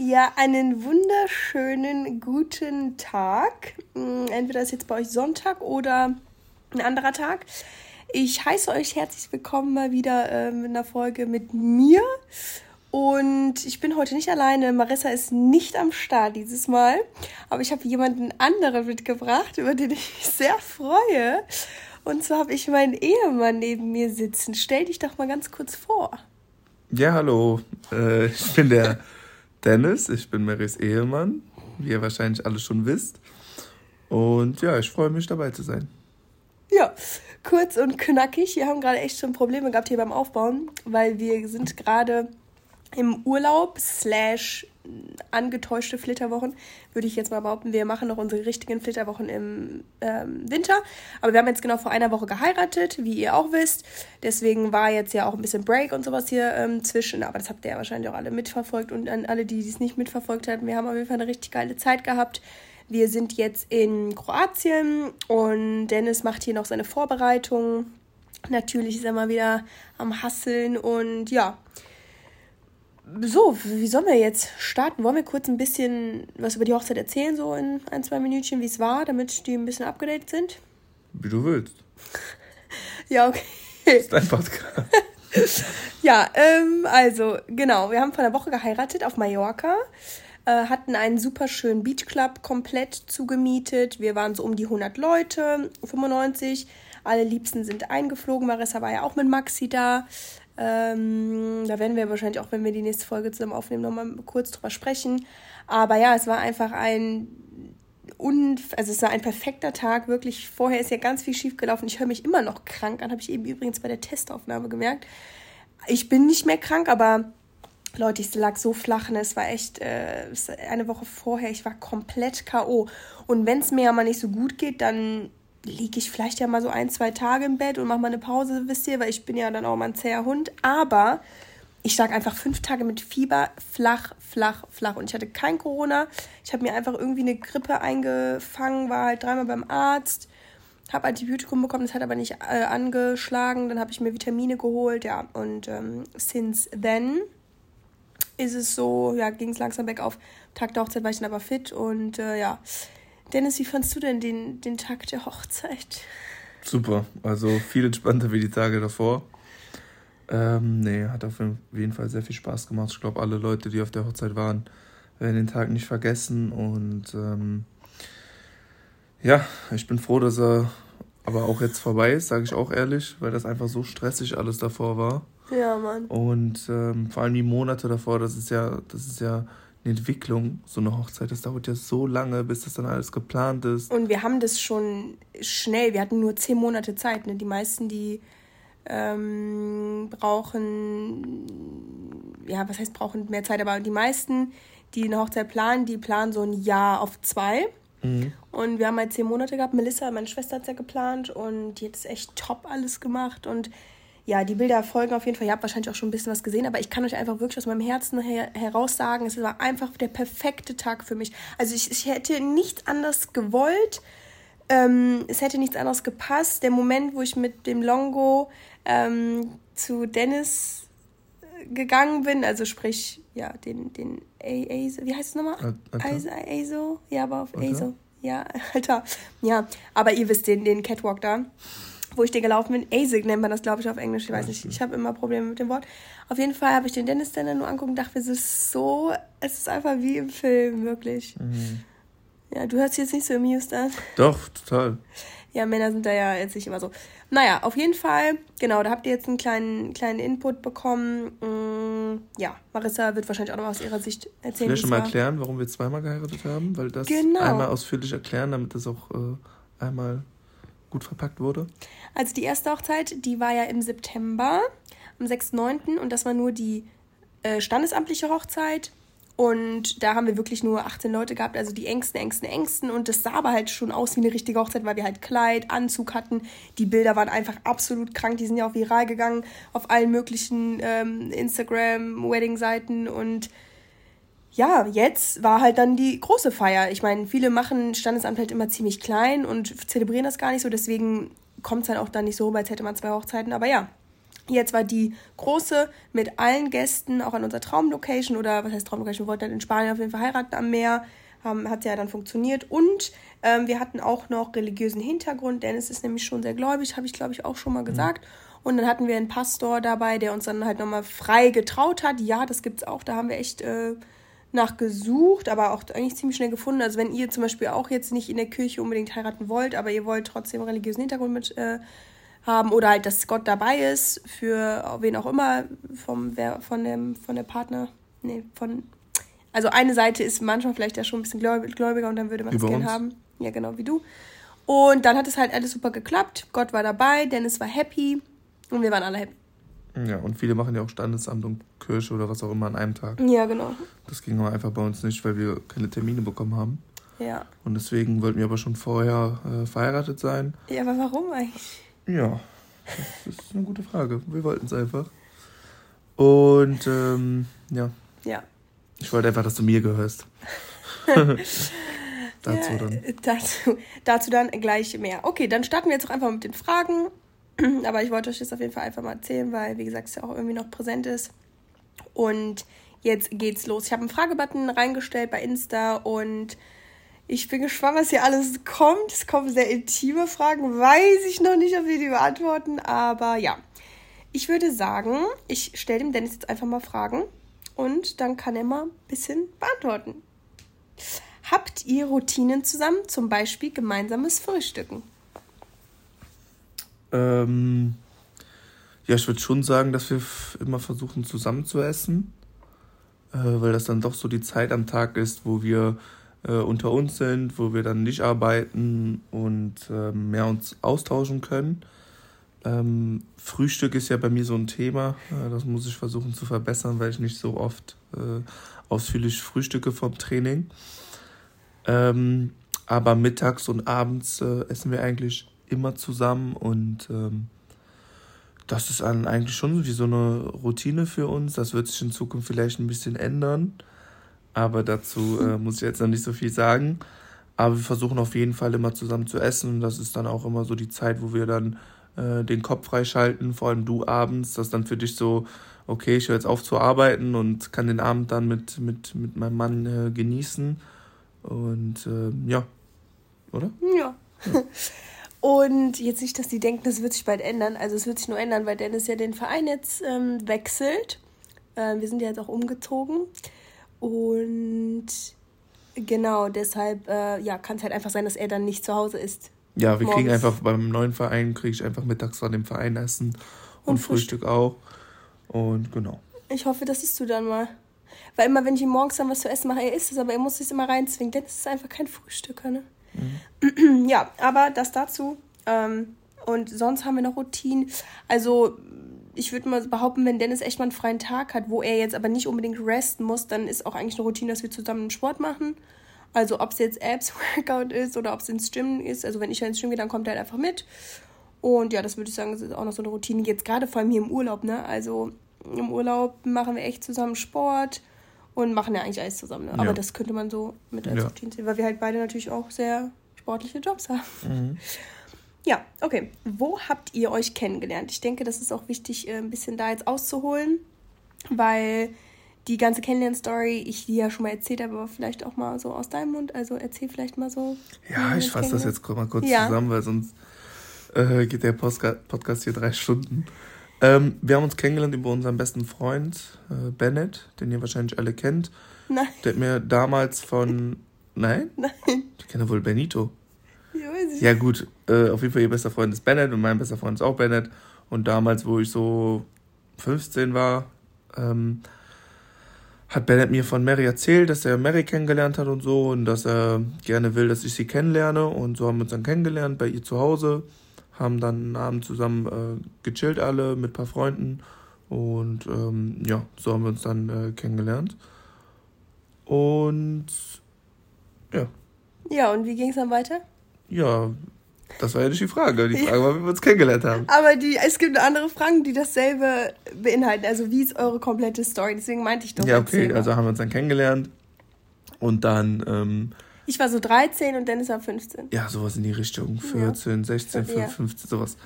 Ja, einen wunderschönen guten Tag. Mm, Entweder ist jetzt bei euch Sonntag oder ein anderer Tag. Ich heiße euch herzlich willkommen mal wieder ähm, in der Folge mit mir. Und ich bin heute nicht alleine. Marissa ist nicht am Start dieses Mal. Aber ich habe jemanden anderen mitgebracht, über den ich mich sehr freue. Und zwar habe ich meinen Ehemann neben mir sitzen. Stell dich doch mal ganz kurz vor. Ja, hallo. Äh, ich bin der Dennis. Ich bin Marys Ehemann, wie ihr wahrscheinlich alle schon wisst. Und ja, ich freue mich dabei zu sein. Ja, kurz und knackig. Wir haben gerade echt schon Probleme gehabt hier beim Aufbauen, weil wir sind gerade im Urlaub slash angetäuschte Flitterwochen, würde ich jetzt mal behaupten. Wir machen noch unsere richtigen Flitterwochen im ähm, Winter. Aber wir haben jetzt genau vor einer Woche geheiratet, wie ihr auch wisst. Deswegen war jetzt ja auch ein bisschen Break und sowas hier ähm, zwischen. Aber das habt ihr ja wahrscheinlich auch alle mitverfolgt. Und an alle, die es nicht mitverfolgt haben, wir haben auf jeden Fall eine richtig geile Zeit gehabt. Wir sind jetzt in Kroatien und Dennis macht hier noch seine Vorbereitung. Natürlich ist er mal wieder am Hasseln und ja, so, wie sollen wir jetzt starten? Wollen wir kurz ein bisschen was über die Hochzeit erzählen, so in ein, zwei Minütchen, wie es war, damit die ein bisschen abgedatet sind? Wie du willst. ja, okay. Das ist dein Podcast. ja, ähm, also, genau, wir haben vor einer Woche geheiratet auf Mallorca, äh, hatten einen super schönen Beachclub komplett zugemietet. Wir waren so um die 100 Leute, 95. Alle Liebsten sind eingeflogen. Marissa war ja auch mit Maxi da. Ähm, da werden wir wahrscheinlich auch, wenn wir die nächste Folge zusammen aufnehmen, nochmal kurz drüber sprechen. Aber ja, es war einfach ein un also es war ein perfekter Tag, wirklich. Vorher ist ja ganz viel schief gelaufen. Ich höre mich immer noch krank an, habe ich eben übrigens bei der Testaufnahme gemerkt. Ich bin nicht mehr krank, aber Leute, ich lag so flach, ne? es war echt äh, eine Woche vorher, ich war komplett K.O. Und wenn es mir ja mal nicht so gut geht, dann liege ich vielleicht ja mal so ein, zwei Tage im Bett und mache mal eine Pause, wisst ihr, weil ich bin ja dann auch mal ein zäher Hund. Aber ich lag einfach fünf Tage mit Fieber, flach, flach, flach. Und ich hatte kein Corona. Ich habe mir einfach irgendwie eine Grippe eingefangen, war halt dreimal beim Arzt, habe Antibiotikum bekommen, das hat aber nicht äh, angeschlagen. Dann habe ich mir Vitamine geholt, ja. Und ähm, since then ist es so, ja, ging es langsam bergauf. Tag der Hochzeit war ich dann aber fit und äh, ja, Dennis, wie fandst du denn den, den Tag der Hochzeit? Super, also viel entspannter wie die Tage davor. Ähm, nee, hat auf jeden Fall sehr viel Spaß gemacht. Ich glaube, alle Leute, die auf der Hochzeit waren, werden den Tag nicht vergessen. Und ähm, ja, ich bin froh, dass er aber auch jetzt vorbei ist, sage ich auch ehrlich, weil das einfach so stressig alles davor war. Ja, Mann. Und ähm, vor allem die Monate davor, das ist ja, das ist ja Entwicklung, so eine Hochzeit. Das dauert ja so lange, bis das dann alles geplant ist. Und wir haben das schon schnell. Wir hatten nur zehn Monate Zeit. Ne? Die meisten, die ähm, brauchen, ja, was heißt brauchen mehr Zeit, aber die meisten, die eine Hochzeit planen, die planen so ein Jahr auf zwei. Mhm. Und wir haben halt zehn Monate gehabt. Melissa, meine Schwester, hat es ja geplant und die hat es echt top alles gemacht. Und ja, die Bilder folgen auf jeden Fall. Ihr habt wahrscheinlich auch schon ein bisschen was gesehen, aber ich kann euch einfach wirklich aus meinem Herzen her heraus sagen, es war einfach der perfekte Tag für mich. Also ich, ich hätte nichts anderes gewollt. Ähm, es hätte nichts anderes gepasst. Der Moment, wo ich mit dem Longo ähm, zu Dennis äh, gegangen bin, also sprich, ja, den, den ASO, wie heißt es nochmal? ASO? Ja, aber auf ASO. Ja, Alter. Ja, aber ihr wisst den, den Catwalk da wo ich den gelaufen bin. ASIC nennt man das, glaube ich, auf Englisch. Ich weiß nicht, ich habe immer Probleme mit dem Wort. Auf jeden Fall habe ich den Dennis dann nur angucken und dachte, es ist so, es ist einfach wie im Film, wirklich. Mhm. Ja, du hörst jetzt nicht so amused an. Doch, total. Ja, Männer sind da ja jetzt nicht immer so. Naja, auf jeden Fall, genau, da habt ihr jetzt einen kleinen, kleinen Input bekommen. Mm, ja, Marissa wird wahrscheinlich auch noch aus ihrer Sicht erzählen. Vielleicht schon mal erklären, warum wir zweimal geheiratet haben, weil das genau. einmal ausführlich erklären, damit das auch äh, einmal gut verpackt wurde? Also die erste Hochzeit, die war ja im September, am 6.9. und das war nur die äh, standesamtliche Hochzeit. Und da haben wir wirklich nur 18 Leute gehabt, also die engsten, engsten, engsten. Und das sah aber halt schon aus wie eine richtige Hochzeit, weil wir halt Kleid, Anzug hatten. Die Bilder waren einfach absolut krank. Die sind ja auch viral gegangen auf allen möglichen ähm, Instagram-Wedding-Seiten. Und ja, jetzt war halt dann die große Feier. Ich meine, viele machen Standesamt halt immer ziemlich klein und zelebrieren das gar nicht so. Deswegen kommt es halt auch dann nicht so, als hätte man zwei Hochzeiten. Aber ja, Jetzt war die große mit allen Gästen, auch an unserer Traumlocation oder was heißt Traumlocation? Wir wollten dann in Spanien auf jeden Fall heiraten am Meer. Ähm, hat ja dann funktioniert. Und ähm, wir hatten auch noch religiösen Hintergrund. Dennis ist nämlich schon sehr gläubig, habe ich glaube ich auch schon mal gesagt. Mhm. Und dann hatten wir einen Pastor dabei, der uns dann halt nochmal frei getraut hat. Ja, das gibt's auch. Da haben wir echt äh, nachgesucht, aber auch eigentlich ziemlich schnell gefunden. Also wenn ihr zum Beispiel auch jetzt nicht in der Kirche unbedingt heiraten wollt, aber ihr wollt trotzdem religiösen Hintergrund mit äh, haben oder halt, dass Gott dabei ist, für wen auch immer, vom, wer, von, dem, von der Partner, nee, von, also eine Seite ist manchmal vielleicht ja schon ein bisschen gläubiger und dann würde man es gerne haben. Ja, genau, wie du. Und dann hat es halt alles super geklappt. Gott war dabei, Dennis war happy und wir waren alle happy. Ja, und viele machen ja auch Standesamt und Kirche oder was auch immer an einem Tag. Ja, genau. Das ging aber einfach bei uns nicht, weil wir keine Termine bekommen haben. Ja. Und deswegen wollten wir aber schon vorher äh, verheiratet sein. Ja, aber warum eigentlich? Ja, das ist eine gute Frage. Wir wollten es einfach. Und ähm, ja. Ja. Ich wollte einfach, dass du mir gehörst. dazu ja, dann. Dazu, dazu dann gleich mehr. Okay, dann starten wir jetzt auch einfach mit den Fragen. Aber ich wollte euch das auf jeden Fall einfach mal erzählen, weil, wie gesagt, es ja auch irgendwie noch präsent ist. Und jetzt geht's los. Ich habe einen Fragebutton reingestellt bei Insta und ich bin gespannt, was hier alles kommt. Es kommen sehr intime Fragen. Weiß ich noch nicht, ob wir die beantworten, aber ja. Ich würde sagen, ich stelle dem Dennis jetzt einfach mal Fragen und dann kann er mal ein bisschen beantworten. Habt ihr Routinen zusammen, zum Beispiel gemeinsames Frühstücken? Ähm, ja, ich würde schon sagen, dass wir immer versuchen zusammen zu essen, äh, weil das dann doch so die Zeit am Tag ist, wo wir äh, unter uns sind, wo wir dann nicht arbeiten und äh, mehr uns austauschen können. Ähm, Frühstück ist ja bei mir so ein Thema. Äh, das muss ich versuchen zu verbessern, weil ich nicht so oft äh, ausführlich frühstücke vom Training. Ähm, aber mittags und abends äh, essen wir eigentlich immer zusammen und ähm, das ist dann eigentlich schon wie so eine Routine für uns. Das wird sich in Zukunft vielleicht ein bisschen ändern, aber dazu äh, muss ich jetzt noch nicht so viel sagen. Aber wir versuchen auf jeden Fall immer zusammen zu essen und das ist dann auch immer so die Zeit, wo wir dann äh, den Kopf freischalten, vor allem du abends, das ist dann für dich so, okay, ich höre jetzt auf zu arbeiten und kann den Abend dann mit, mit, mit meinem Mann äh, genießen. Und äh, ja, oder? Ja. ja. Und jetzt nicht, dass die denken, das wird sich bald ändern. Also es wird sich nur ändern, weil Dennis ja den Verein jetzt ähm, wechselt. Ähm, wir sind ja jetzt auch umgezogen. Und genau, deshalb äh, ja, kann es halt einfach sein, dass er dann nicht zu Hause ist. Ja, wir morgens. kriegen einfach beim neuen Verein, kriege ich einfach mittags von dem Verein essen und, und Frühstück. Frühstück auch. Und genau. Ich hoffe, das isst du dann mal. Weil immer, wenn ich ihm morgens dann was zu essen mache, er isst es, aber er muss es immer reinzwingen. Denn es ist einfach kein Frühstücker, ne? Mhm. Ja, aber das dazu. Ähm, und sonst haben wir noch Routinen. Also, ich würde mal behaupten, wenn Dennis echt mal einen freien Tag hat, wo er jetzt aber nicht unbedingt resten muss, dann ist auch eigentlich eine Routine, dass wir zusammen Sport machen. Also, ob es jetzt Abs-Workout ist oder ob es ins Gym ist. Also, wenn ich ins Gym gehe, dann kommt er halt einfach mit. Und ja, das würde ich sagen, das ist auch noch so eine Routine. Jetzt gerade vor allem hier im Urlaub, ne? Also, im Urlaub machen wir echt zusammen Sport und machen ja eigentlich alles zusammen. Ne? Aber ja. das könnte man so mit als ja. Routine sehen, weil wir halt beide natürlich auch sehr sportliche Jobs haben. Mhm. Ja, okay. Wo habt ihr euch kennengelernt? Ich denke, das ist auch wichtig, äh, ein bisschen da jetzt auszuholen, weil die ganze Kennenlern-Story, ich die ja schon mal erzählt habe, aber vielleicht auch mal so aus deinem Mund. Also erzähl vielleicht mal so. Ja, ich fasse das jetzt mal kurz ja. zusammen, weil sonst äh, geht der Podcast hier drei Stunden. Ähm, wir haben uns kennengelernt über unseren besten Freund äh, Bennett, den ihr wahrscheinlich alle kennt. Nein. Der hat mir damals von. Nein? Nein. Ich kenne wohl Benito. Ja, weiß ich. Ja, gut. Äh, auf jeden Fall ihr bester Freund ist Bennett und mein bester Freund ist auch Bennett. Und damals, wo ich so 15 war, ähm, hat Bennett mir von Mary erzählt, dass er Mary kennengelernt hat und so und dass er gerne will, dass ich sie kennenlerne. Und so haben wir uns dann kennengelernt bei ihr zu Hause haben dann einen Abend zusammen äh, gechillt alle mit ein paar Freunden und ähm, ja, so haben wir uns dann äh, kennengelernt. Und ja. Ja, und wie ging es dann weiter? Ja, das war ja nicht die Frage. Die Frage war, wie wir uns kennengelernt haben. Aber die, es gibt andere Fragen, die dasselbe beinhalten. Also wie ist eure komplette Story? Deswegen meinte ich doch. Ja, okay, also haben wir uns dann kennengelernt und dann ähm, ich war so 13 und Dennis war 15. Ja, sowas in die Richtung. 14, ja. 16, 15, 15, sowas.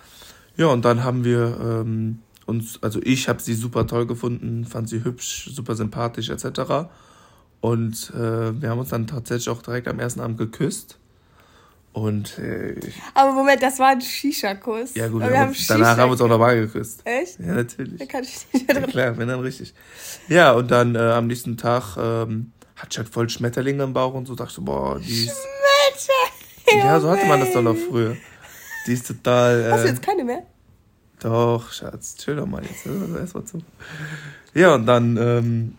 Ja, und dann haben wir ähm, uns, also ich habe sie super toll gefunden, fand sie hübsch, super sympathisch etc. Und äh, wir haben uns dann tatsächlich auch direkt am ersten Abend geküsst. Und äh, Aber Moment, das war ein Shisha-Kuss. Ja gut, wir haben danach haben wir uns auch nochmal geküsst. Echt? Ja, natürlich. Da kann ich nicht. Ja, klar, wenn dann richtig. Ja, und dann äh, am nächsten Tag ähm, hatte ich halt voll Schmetterlinge im Bauch und so dachte ich, boah, die ist. Schmetterlinge! Ja, so hatte man das doch noch früher. Die ist total. Äh, Hast du jetzt keine mehr? Doch, Schatz, chill doch mal jetzt. Erstmal zu. Ja, und dann ähm,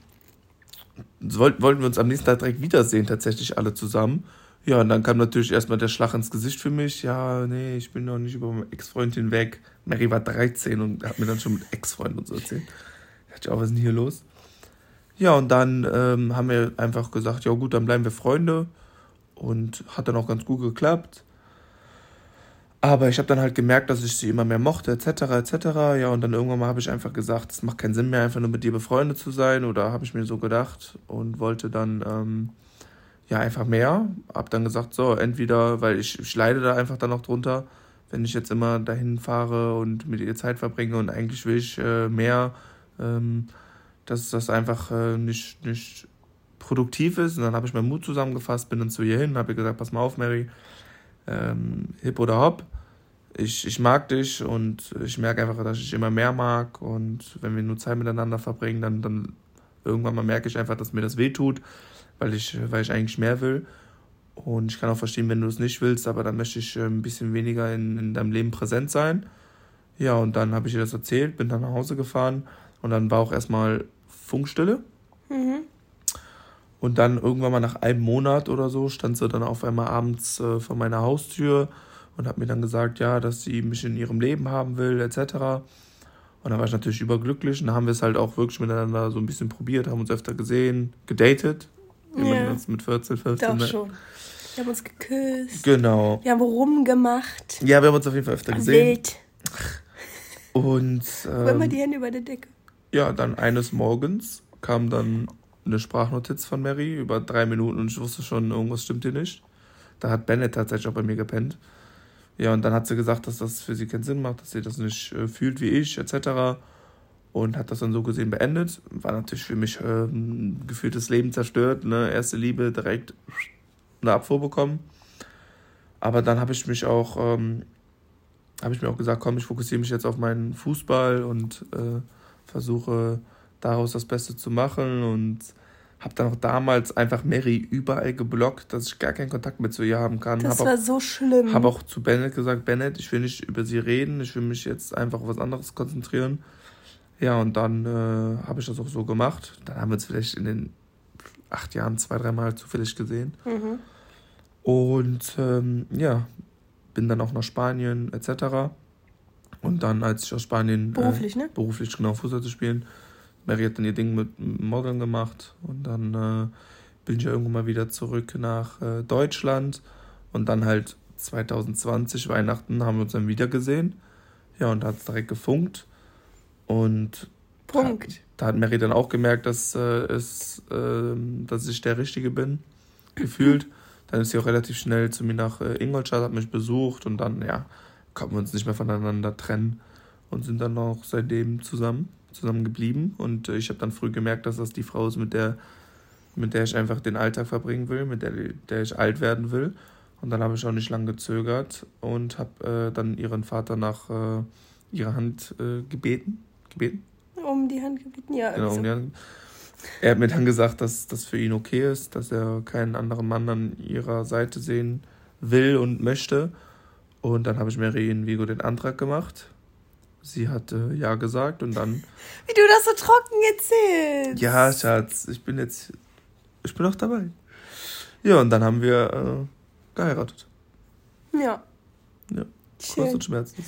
wollten wir uns am nächsten Tag direkt wiedersehen, tatsächlich alle zusammen. Ja, und dann kam natürlich erstmal der Schlag ins Gesicht für mich. Ja, nee, ich bin noch nicht über meine Ex-Freund hinweg. Mary war 13 und hat mir dann schon mit Ex-Freund und so erzählt. Da dachte ich auch, was ist denn hier los? Ja, und dann ähm, haben wir einfach gesagt, ja gut, dann bleiben wir Freunde. Und hat dann auch ganz gut geklappt. Aber ich habe dann halt gemerkt, dass ich sie immer mehr mochte, etc., etc. Ja, und dann irgendwann mal habe ich einfach gesagt, es macht keinen Sinn mehr, einfach nur mit dir befreundet zu sein. Oder habe ich mir so gedacht und wollte dann... Ähm, ja, einfach mehr. Hab dann gesagt, so, entweder, weil ich, ich leide da einfach dann noch drunter, wenn ich jetzt immer dahin fahre und mit ihr Zeit verbringe und eigentlich will ich äh, mehr, ähm, dass das einfach äh, nicht, nicht produktiv ist. Und dann habe ich meinen Mut zusammengefasst, bin dann zu ihr hin, habe ihr gesagt, pass mal auf, Mary, ähm, hip oder hopp. Ich, ich mag dich und ich merke einfach, dass ich immer mehr mag und wenn wir nur Zeit miteinander verbringen, dann, dann irgendwann mal merke ich einfach, dass mir das wehtut. tut weil ich, weil ich eigentlich mehr will. Und ich kann auch verstehen, wenn du es nicht willst, aber dann möchte ich äh, ein bisschen weniger in, in deinem Leben präsent sein. Ja, und dann habe ich ihr das erzählt, bin dann nach Hause gefahren und dann war auch erstmal Funkstille. Mhm. Und dann irgendwann mal nach einem Monat oder so stand sie dann auf einmal abends äh, vor meiner Haustür und hat mir dann gesagt, ja, dass sie mich in ihrem Leben haben will, etc. Und dann war ich natürlich überglücklich und dann haben wir es halt auch wirklich miteinander so ein bisschen probiert, haben uns öfter gesehen, gedatet, ja. mit 14, 15. Doch ne? schon. Wir haben uns geküsst. Genau. Wir haben rumgemacht. Ja, wir haben uns auf jeden Fall öfter gesehen. Wild. Und. Ähm, Immer die Hände über der Decke. Ja, dann eines Morgens kam dann eine Sprachnotiz von Mary über drei Minuten und ich wusste schon, irgendwas stimmt hier nicht. Da hat Bennett tatsächlich auch bei mir gepennt. Ja, und dann hat sie gesagt, dass das für sie keinen Sinn macht, dass sie das nicht äh, fühlt wie ich, etc und hat das dann so gesehen beendet. War natürlich für mich äh, ein gefühltes Leben zerstört. Ne? Erste Liebe direkt eine Abfuhr bekommen. Aber dann habe ich mich auch, ähm, habe ich mir auch gesagt, komm, ich fokussiere mich jetzt auf meinen Fußball und äh, versuche daraus das Beste zu machen und habe dann auch damals einfach Mary überall geblockt, dass ich gar keinen Kontakt mehr zu ihr haben kann. Das hab war auch, so schlimm. Habe auch zu Bennett gesagt, Bennett, ich will nicht über sie reden, ich will mich jetzt einfach auf was anderes konzentrieren. Ja, und dann äh, habe ich das auch so gemacht. Dann haben wir uns vielleicht in den acht Jahren zwei, dreimal zufällig gesehen. Mhm. Und ähm, ja, bin dann auch nach Spanien etc. Und dann, als ich aus Spanien. Äh, beruflich, äh, ne? Beruflich, genau, Fußball zu spielen. Mary hat dann ihr Ding mit Modeln gemacht. Und dann äh, bin ich ja irgendwann mal wieder zurück nach äh, Deutschland. Und dann halt 2020, Weihnachten, haben wir uns dann wieder gesehen. Ja, und da hat es direkt gefunkt. Und Punkt. Da, da, hat Mary dann auch gemerkt, dass, äh, es, äh, dass ich der Richtige bin, gefühlt. Dann ist sie auch relativ schnell zu mir nach äh, Ingolstadt, hat mich besucht und dann, ja, konnten wir uns nicht mehr voneinander trennen und sind dann auch seitdem zusammen, zusammen geblieben. Und äh, ich habe dann früh gemerkt, dass das die Frau ist, mit der, mit der ich einfach den Alltag verbringen will, mit der, der ich alt werden will. Und dann habe ich auch nicht lange gezögert und habe äh, dann ihren Vater nach äh, ihrer Hand äh, gebeten gebeten? Um die Hand gebeten, ja. Genau, um die Hand. Er hat mir dann gesagt, dass das für ihn okay ist, dass er keinen anderen Mann an ihrer Seite sehen will und möchte. Und dann habe ich Mary in Vigo den Antrag gemacht. Sie hat äh, ja gesagt und dann. Wie du das so trocken erzählst. Ja, Schatz, ich bin jetzt. Ich bin auch dabei. Ja, und dann haben wir äh, geheiratet. Ja. Ja. Kurz und schmerzlos.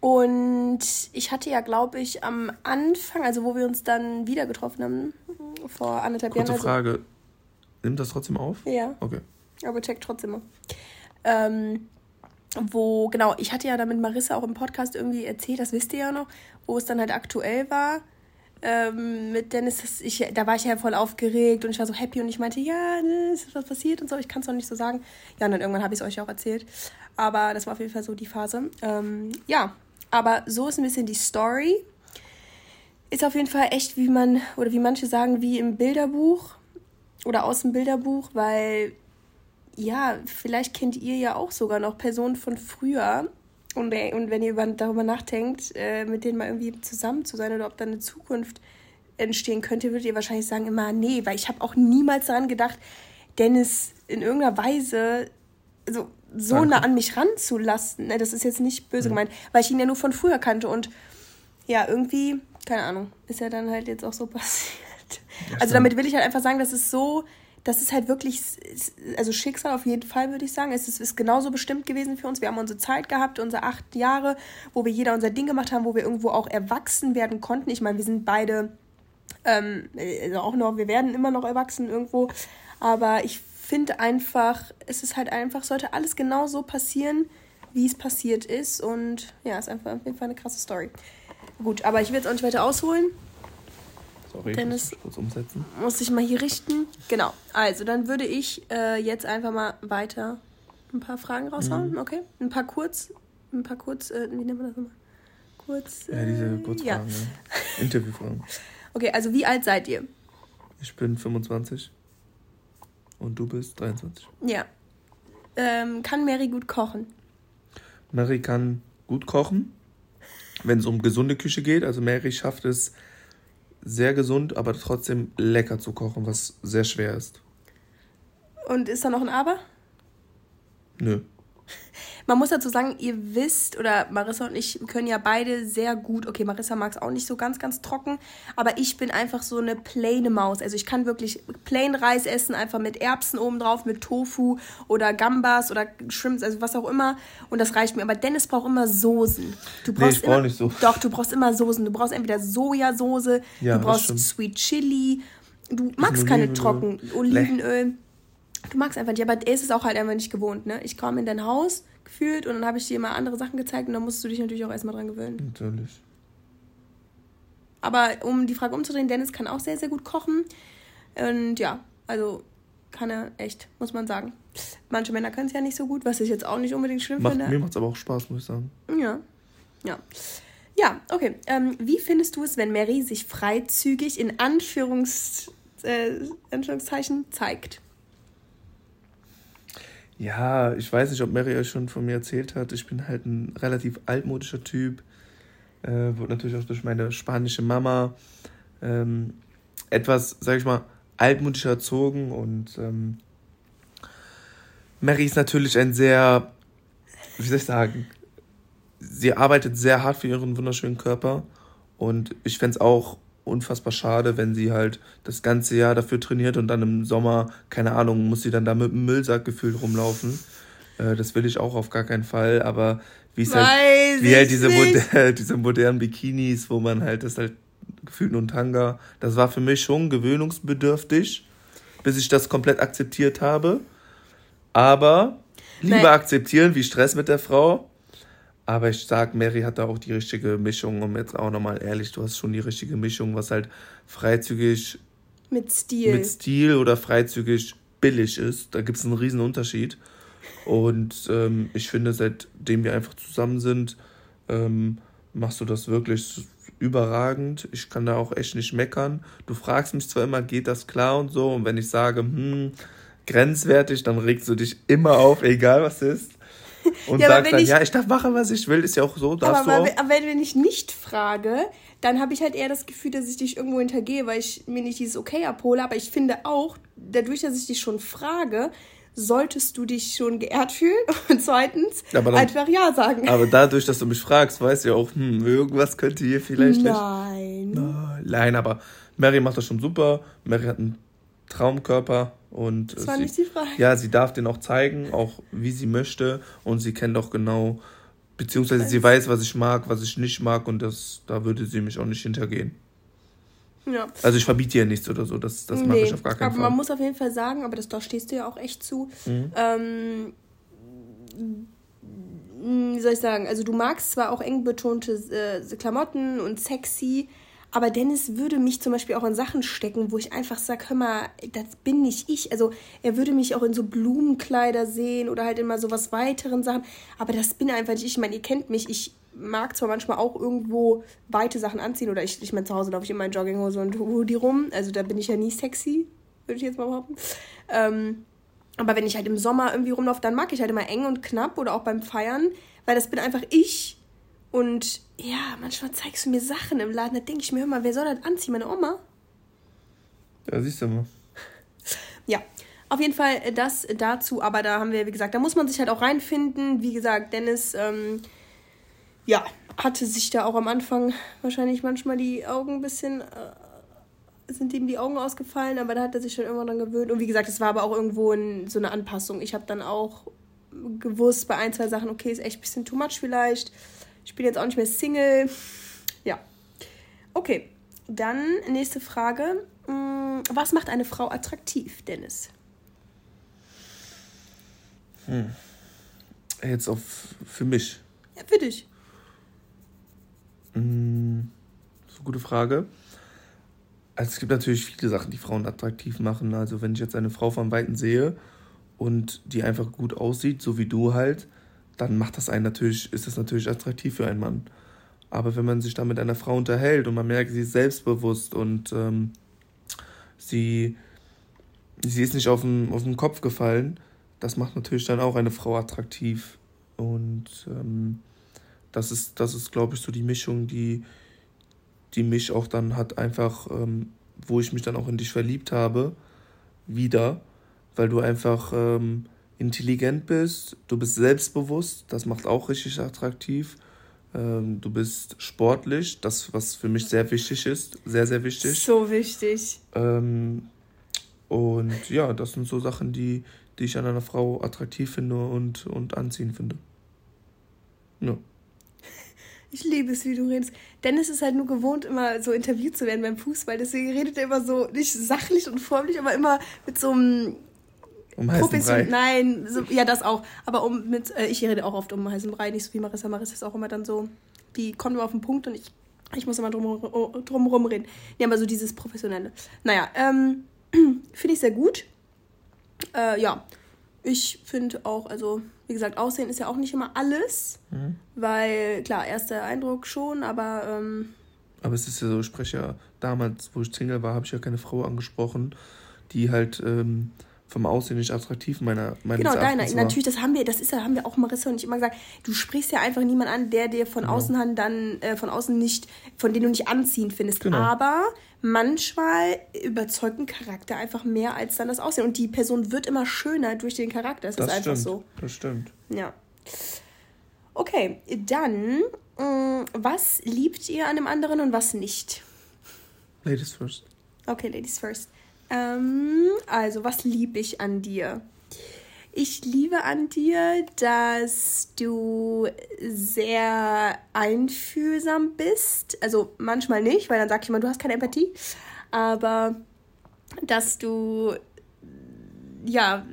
Und ich hatte ja, glaube ich, am Anfang, also wo wir uns dann wieder getroffen haben, vor anderthalb Kurze Jahren. Kurze also, Frage. Nimmt das trotzdem auf? Ja. Okay. Aber check trotzdem mal. Ähm, wo, genau, ich hatte ja da mit Marissa auch im Podcast irgendwie erzählt, das wisst ihr ja noch, wo es dann halt aktuell war. Ähm, mit Dennis, das, ich, da war ich ja voll aufgeregt und ich war so happy und ich meinte, ja, ne, ist was passiert und so, ich kann es noch nicht so sagen. Ja, und dann irgendwann habe ich es euch auch erzählt. Aber das war auf jeden Fall so die Phase. Ähm, ja, aber so ist ein bisschen die Story. ist auf jeden Fall echt, wie man, oder wie manche sagen, wie im Bilderbuch oder aus dem Bilderbuch, weil ja, vielleicht kennt ihr ja auch sogar noch Personen von früher. Und, äh, und wenn ihr über, darüber nachdenkt, äh, mit denen mal irgendwie zusammen zu sein oder ob da eine Zukunft entstehen könnte, würdet ihr wahrscheinlich sagen immer, nee, weil ich habe auch niemals daran gedacht, Dennis in irgendeiner Weise so, so Danke. nah an mich ranzulassen. Ne, das ist jetzt nicht böse mhm. gemeint, weil ich ihn ja nur von früher kannte und ja, irgendwie, keine Ahnung, ist ja dann halt jetzt auch so passiert. also damit will ich halt einfach sagen, dass es so, das ist halt wirklich, also Schicksal auf jeden Fall, würde ich sagen. Es ist, ist genauso bestimmt gewesen für uns. Wir haben unsere Zeit gehabt, unsere acht Jahre, wo wir jeder unser Ding gemacht haben, wo wir irgendwo auch erwachsen werden konnten. Ich meine, wir sind beide ähm, also auch noch, wir werden immer noch erwachsen irgendwo. Aber ich finde einfach, es ist halt einfach, sollte alles genau so passieren, wie es passiert ist. Und ja, ist einfach auf jeden Fall eine krasse Story. Gut, aber ich will jetzt auch nicht weiter ausholen. Sorry, Dennis muss ich kurz umsetzen. Muss ich mal hier richten. Genau. Also, dann würde ich äh, jetzt einfach mal weiter ein paar Fragen raushauen. Mhm. Okay? Ein paar kurz, ein paar kurz, äh, wie nennt man das nochmal? Kurz. Äh, ja, diese äh, Kurzfragen, ja. ja. Interviewfragen. Okay, also wie alt seid ihr? Ich bin 25. Und du bist 23. Ja. Ähm, kann Mary gut kochen? Mary kann gut kochen, wenn es um gesunde Küche geht. Also Mary schafft es sehr gesund, aber trotzdem lecker zu kochen, was sehr schwer ist. Und ist da noch ein Aber? Nö. Man muss dazu sagen, ihr wisst, oder Marissa und ich können ja beide sehr gut, okay, Marissa mag es auch nicht so ganz, ganz trocken, aber ich bin einfach so eine plaine Maus. Also ich kann wirklich plain Reis essen, einfach mit Erbsen obendrauf, mit Tofu oder Gambas oder Shrimps, also was auch immer. Und das reicht mir. Aber Dennis braucht immer Soßen. Du brauchst nee, ich immer, nicht so. Doch, du brauchst immer Soßen. Du brauchst entweder Sojasauce, ja, du brauchst Sweet Chili. Du magst keine trocken Olivenöl. Du magst einfach nicht, aber er ist es auch halt einfach nicht gewohnt, ne? Ich komme in dein Haus, gefühlt und dann habe ich dir immer andere Sachen gezeigt und dann musst du dich natürlich auch erstmal dran gewöhnen. Natürlich. Aber um die Frage umzudrehen, Dennis kann auch sehr, sehr gut kochen. Und ja, also kann er echt, muss man sagen. Manche Männer können es ja nicht so gut, was ich jetzt auch nicht unbedingt schlimm Macht, finde. Mir macht es aber auch Spaß, muss ich sagen. Ja. Ja. Ja, okay. Ähm, wie findest du es, wenn Mary sich freizügig in Anführungs, äh, Anführungszeichen zeigt? Ja, ich weiß nicht, ob Mary euch schon von mir erzählt hat. Ich bin halt ein relativ altmodischer Typ. Äh, wurde natürlich auch durch meine spanische Mama ähm, etwas, sag ich mal, altmodisch erzogen. Und ähm, Mary ist natürlich ein sehr, wie soll ich sagen, sie arbeitet sehr hart für ihren wunderschönen Körper. Und ich fände es auch unfassbar schade, wenn sie halt das ganze Jahr dafür trainiert und dann im Sommer, keine Ahnung, muss sie dann da mit dem Müllsack gefühlt rumlaufen. Äh, das will ich auch auf gar keinen Fall, aber wie es halt, wie halt diese, moder diese modernen Bikinis, wo man halt das halt gefühlt nur ein Tanga, das war für mich schon gewöhnungsbedürftig, bis ich das komplett akzeptiert habe. Aber lieber Nein. akzeptieren wie Stress mit der Frau aber ich sag, Mary hat da auch die richtige Mischung, um jetzt auch nochmal ehrlich, du hast schon die richtige Mischung, was halt freizügig mit Stil. Mit Stil oder freizügig billig ist. Da gibt es einen riesen Unterschied. Und ähm, ich finde, seitdem wir einfach zusammen sind, ähm, machst du das wirklich überragend. Ich kann da auch echt nicht meckern. Du fragst mich zwar immer, geht das klar und so. Und wenn ich sage, hm, grenzwertig, dann regst du dich immer auf, egal was ist und ja, sagst dann, ich, ja, ich darf machen, was ich will, ist ja auch so, darfst aber, du auch. Aber wenn ich nicht frage, dann habe ich halt eher das Gefühl, dass ich dich irgendwo hintergehe, weil ich mir nicht dieses Okay abhole. Aber ich finde auch, dadurch, dass ich dich schon frage, solltest du dich schon geehrt fühlen und zweitens dann, einfach Ja sagen. Aber dadurch, dass du mich fragst, weißt du ja auch, hm, irgendwas könnte hier vielleicht Nein. nicht. Nein, aber Mary macht das schon super. Mary hat einen Traumkörper und das war sie, nicht die Frage. Ja, sie darf den auch zeigen, auch wie sie möchte und sie kennt auch genau, beziehungsweise sie weiß, was ich mag, was ich nicht mag und das, da würde sie mich auch nicht hintergehen. Ja. Also ich verbiete ihr nichts oder so, das, das nee, mache ich auf gar keinen aber Fall. Aber man muss auf jeden Fall sagen, aber das, da stehst du ja auch echt zu, mhm. ähm, wie soll ich sagen, also du magst zwar auch eng betonte äh, Klamotten und sexy, aber Dennis würde mich zum Beispiel auch in Sachen stecken, wo ich einfach sage, hör mal, das bin nicht ich. Also er würde mich auch in so Blumenkleider sehen oder halt immer so was weiteren Sachen. Aber das bin einfach nicht ich. Ich meine, ihr kennt mich. Ich mag zwar manchmal auch irgendwo weite Sachen anziehen oder ich, ich meine, zu Hause laufe ich immer in Jogginghose und Hoodie rum. Also da bin ich ja nie sexy, würde ich jetzt mal behaupten. Ähm, aber wenn ich halt im Sommer irgendwie rumlaufe, dann mag ich halt immer eng und knapp oder auch beim Feiern, weil das bin einfach ich. Und ja, manchmal zeigst du mir Sachen im Laden, da denke ich mir, hör mal, wer soll das anziehen? Meine Oma? Ja, siehst du mal. Ja, auf jeden Fall das dazu, aber da haben wir, wie gesagt, da muss man sich halt auch reinfinden. Wie gesagt, Dennis, ähm, ja, hatte sich da auch am Anfang wahrscheinlich manchmal die Augen ein bisschen, äh, sind ihm die Augen ausgefallen, aber da hat er sich schon immer dran gewöhnt. Und wie gesagt, es war aber auch irgendwo in, so eine Anpassung. Ich habe dann auch gewusst bei ein, zwei Sachen, okay, ist echt ein bisschen too much vielleicht. Ich bin jetzt auch nicht mehr Single. Ja. Okay, dann nächste Frage. Mm, was macht eine Frau attraktiv, Dennis? Hm. Jetzt auf für mich. Ja, für dich. Hm, das ist eine gute Frage. Also es gibt natürlich viele Sachen, die Frauen attraktiv machen. Also wenn ich jetzt eine Frau von Weitem sehe und die einfach gut aussieht, so wie du halt, dann macht das einen natürlich, ist das natürlich attraktiv für einen Mann. Aber wenn man sich dann mit einer Frau unterhält und man merkt, sie ist selbstbewusst und ähm, sie, sie ist nicht auf den, auf den Kopf gefallen, das macht natürlich dann auch eine Frau attraktiv. Und ähm, das ist, das ist, glaube ich, so die Mischung, die, die mich auch dann hat einfach, ähm, wo ich mich dann auch in dich verliebt habe, wieder, weil du einfach ähm, intelligent bist, du bist selbstbewusst, das macht auch richtig attraktiv. Ähm, du bist sportlich, das, was für mich sehr wichtig ist, sehr, sehr wichtig. So wichtig. Ähm, und ja, das sind so Sachen, die, die ich an einer Frau attraktiv finde und, und anziehen finde. Ja. Ich liebe es, wie du redest. Dennis ist halt nur gewohnt, immer so interviewt zu werden beim Fußball. Deswegen redet er immer so, nicht sachlich und förmlich, aber immer mit so einem. Um Profession Nein, so, ja, das auch. Aber um mit, äh, ich rede auch oft um heißen Brei, nicht so wie Marissa. Marissa ist auch immer dann so, die kommt immer auf den Punkt und ich, ich muss immer drum, drum reden. Ja, aber so dieses Professionelle. Naja, ähm, finde ich sehr gut. Äh, ja, ich finde auch, also wie gesagt, Aussehen ist ja auch nicht immer alles, mhm. weil klar, erster Eindruck schon, aber. Ähm, aber es ist ja so, ich spreche ja damals, wo ich Single war, habe ich ja keine Frau angesprochen, die halt ähm, vom Aussehen nicht attraktiv meiner meines Genau, deiner. Natürlich, das haben wir, das ist ja, haben wir auch Marissa und ich immer gesagt, du sprichst ja einfach niemand an, der dir von genau. außen dann äh, von außen nicht, von dem du nicht anziehend findest. Genau. Aber manchmal überzeugt ein Charakter einfach mehr als dann das Aussehen. Und die Person wird immer schöner durch den Charakter. Das, das ist einfach stimmt. so. Das stimmt. Ja. Okay, dann, mh, mm, was liebt ihr an dem anderen und was nicht? Ladies first. Okay, Ladies first. Ähm, also, was liebe ich an dir? Ich liebe an dir, dass du sehr einfühlsam bist. Also manchmal nicht, weil dann sag ich immer, du hast keine Empathie. Aber dass du ja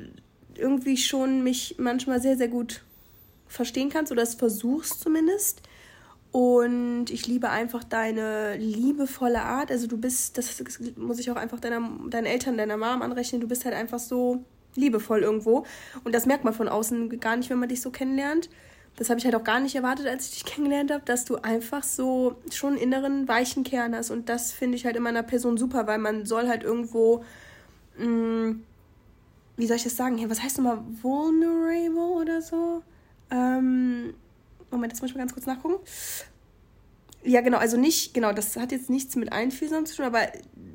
irgendwie schon mich manchmal sehr, sehr gut verstehen kannst oder es versuchst zumindest. Und ich liebe einfach deine liebevolle Art. Also du bist, das muss ich auch einfach deiner, deinen Eltern, deiner Mom anrechnen, du bist halt einfach so liebevoll irgendwo. Und das merkt man von außen gar nicht, wenn man dich so kennenlernt. Das habe ich halt auch gar nicht erwartet, als ich dich kennengelernt habe, dass du einfach so schon einen inneren weichen Kern hast. Und das finde ich halt in meiner Person super, weil man soll halt irgendwo, mh, mm, wie soll ich das sagen? was heißt nochmal vulnerable oder so? Ähm, Moment, das muss ich mal ganz kurz nachgucken. Ja, genau, also nicht, genau, das hat jetzt nichts mit Einfühlsam zu tun, aber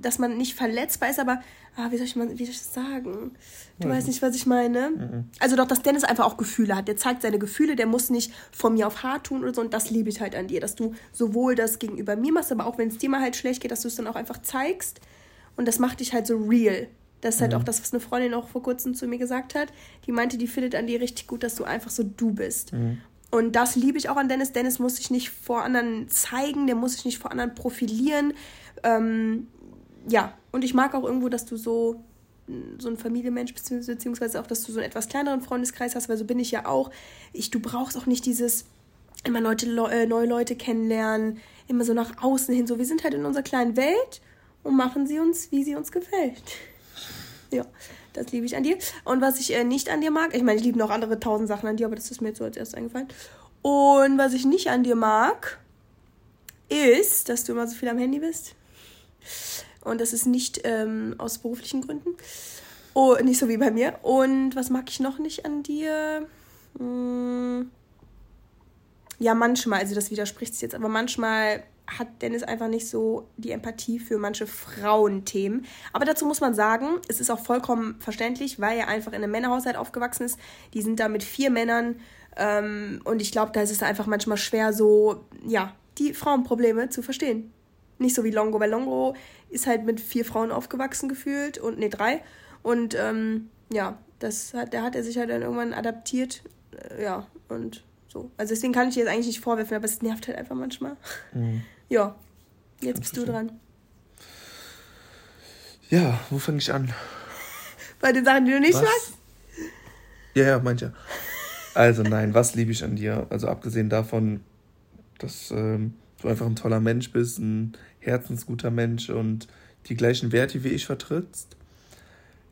dass man nicht verletzbar ist, aber, ah, wie soll ich, mal, wie soll ich das sagen? Du ja. weißt nicht, was ich meine? Mhm. Also doch, dass Dennis einfach auch Gefühle hat. Der zeigt seine Gefühle, der muss nicht von mir auf hart tun oder so und das liebe ich halt an dir, dass du sowohl das gegenüber mir machst, aber auch wenn es dir mal halt schlecht geht, dass du es dann auch einfach zeigst und das macht dich halt so real. Das ist halt mhm. auch das, was eine Freundin auch vor kurzem zu mir gesagt hat. Die meinte, die findet an dir richtig gut, dass du einfach so du bist. Mhm. Und das liebe ich auch an Dennis. Dennis muss sich nicht vor anderen zeigen, der muss sich nicht vor anderen profilieren. Ähm, ja, und ich mag auch irgendwo, dass du so so ein Familienmensch bist, beziehungsweise auch, dass du so einen etwas kleineren Freundeskreis hast, weil so bin ich ja auch. Ich, du brauchst auch nicht dieses immer Leute, äh, neue Leute kennenlernen, immer so nach außen hin. So, wir sind halt in unserer kleinen Welt und machen sie uns, wie sie uns gefällt. Ja, das liebe ich an dir. Und was ich äh, nicht an dir mag, ich meine, ich liebe noch andere tausend Sachen an dir, aber das ist mir jetzt so als erstes eingefallen. Und was ich nicht an dir mag, ist, dass du immer so viel am Handy bist. Und das ist nicht ähm, aus beruflichen Gründen. Oh, nicht so wie bei mir. Und was mag ich noch nicht an dir? Hm. Ja, manchmal, also das widerspricht sich jetzt, aber manchmal hat Dennis einfach nicht so die Empathie für manche Frauenthemen. Aber dazu muss man sagen, es ist auch vollkommen verständlich, weil er einfach in einem Männerhaushalt aufgewachsen ist. Die sind da mit vier Männern. Ähm, und ich glaube, da ist es einfach manchmal schwer, so, ja, die Frauenprobleme zu verstehen. Nicht so wie Longo, weil Longo ist halt mit vier Frauen aufgewachsen gefühlt und nee, drei. Und ähm, ja, das hat, da hat er sich halt dann irgendwann adaptiert. Äh, ja, und so. Also deswegen kann ich dir jetzt eigentlich nicht vorwerfen, aber es nervt halt einfach manchmal. Mhm. Ja, jetzt bist du dran. Ja, wo fange ich an? Bei den Sachen, die du nicht was? magst? Ja, ja, manche. Also nein, was liebe ich an dir? Also abgesehen davon, dass ähm, du einfach ein toller Mensch bist, ein herzensguter Mensch und die gleichen Werte wie ich vertrittst,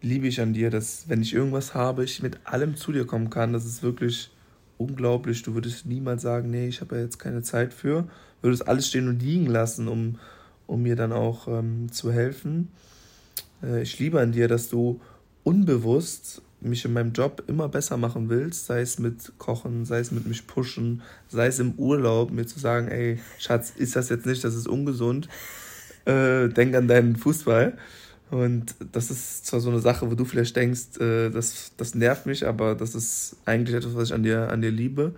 liebe ich an dir, dass wenn ich irgendwas habe, ich mit allem zu dir kommen kann. Das ist wirklich unglaublich. Du würdest niemals sagen, nee, ich habe ja jetzt keine Zeit für. Du würdest alles stehen und liegen lassen, um, um mir dann auch ähm, zu helfen. Äh, ich liebe an dir, dass du unbewusst mich in meinem Job immer besser machen willst, sei es mit Kochen, sei es mit mich pushen, sei es im Urlaub, mir zu sagen, ey, Schatz, ist das jetzt nicht, das ist ungesund, äh, denk an deinen Fußball. Und das ist zwar so eine Sache, wo du vielleicht denkst, äh, das, das nervt mich, aber das ist eigentlich etwas, was ich an dir, an dir liebe,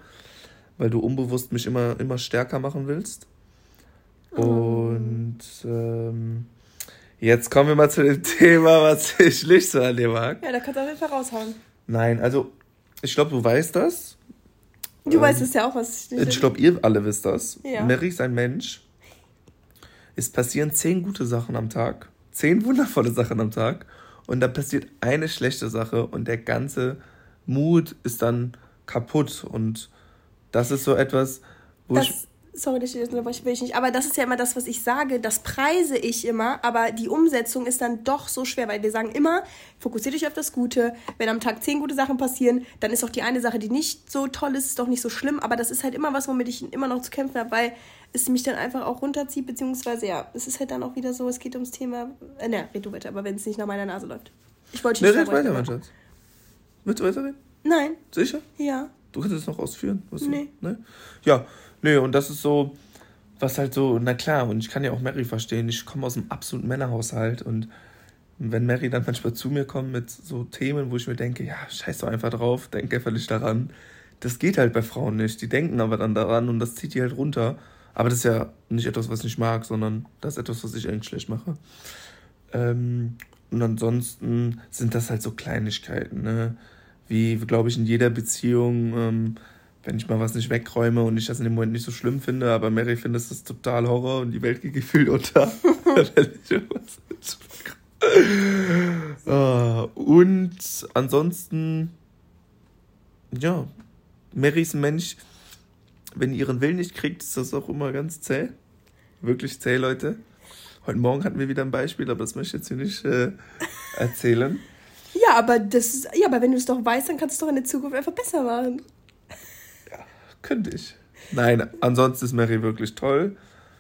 weil du unbewusst mich immer, immer stärker machen willst. Oh. Und ähm, Jetzt kommen wir mal zu dem Thema, was ich nicht so an dir mag. Ja, da kannst du auf jeden Fall raushauen. Nein, also ich glaube, du weißt das. Du ähm, weißt es ja auch, was ich nicht. Ich glaube, ihr alle wisst das. Ja. Mary ist ein Mensch. Es passieren zehn gute Sachen am Tag, zehn wundervolle Sachen am Tag und dann passiert eine schlechte Sache und der ganze Mut ist dann kaputt und das ist so etwas, wo das, ich sorry, das will ich nicht, aber das ist ja immer das, was ich sage, das preise ich immer, aber die Umsetzung ist dann doch so schwer, weil wir sagen immer, fokussiert euch auf das Gute. Wenn am Tag zehn gute Sachen passieren, dann ist auch die eine Sache, die nicht so toll ist, ist doch nicht so schlimm, aber das ist halt immer was, womit ich immer noch zu kämpfen habe, weil es mich dann einfach auch runterzieht, beziehungsweise ja, es ist halt dann auch wieder so, es geht ums Thema, äh, ne, red du weiter, aber wenn es nicht nach meiner Nase läuft. Ich wollte nicht ne, red weiter, mein Schatz. Willst du weiterreden? Nein. Sicher? Ja. Du kannst es noch ausführen? Was nee. Du, ne? Ja, Nö, und das ist so, was halt so, na klar, und ich kann ja auch Mary verstehen, ich komme aus einem absoluten Männerhaushalt und wenn Mary dann manchmal zu mir kommt mit so Themen, wo ich mir denke, ja, scheiß doch einfach drauf, denk einfach nicht daran. Das geht halt bei Frauen nicht. Die denken aber dann daran und das zieht die halt runter. Aber das ist ja nicht etwas, was ich mag, sondern das ist etwas, was ich eigentlich schlecht mache. Ähm, und ansonsten sind das halt so Kleinigkeiten, ne? Wie, glaube ich, in jeder Beziehung. Ähm, wenn ich mal was nicht wegräume und ich das in dem Moment nicht so schlimm finde, aber Mary findet das total Horror und die Welt geht gefühlt unter. Ah, und ansonsten, ja, Mary ist ein Mensch, wenn ihr ihren Willen nicht kriegt, ist das auch immer ganz zäh. Wirklich zäh, Leute. Heute Morgen hatten wir wieder ein Beispiel, aber das möchte ich jetzt hier nicht äh, erzählen. Ja, aber das ja, aber wenn du es doch weißt, dann kannst du es doch in der Zukunft einfach besser machen. Könnte ich. Nein, ansonsten ist Mary wirklich toll.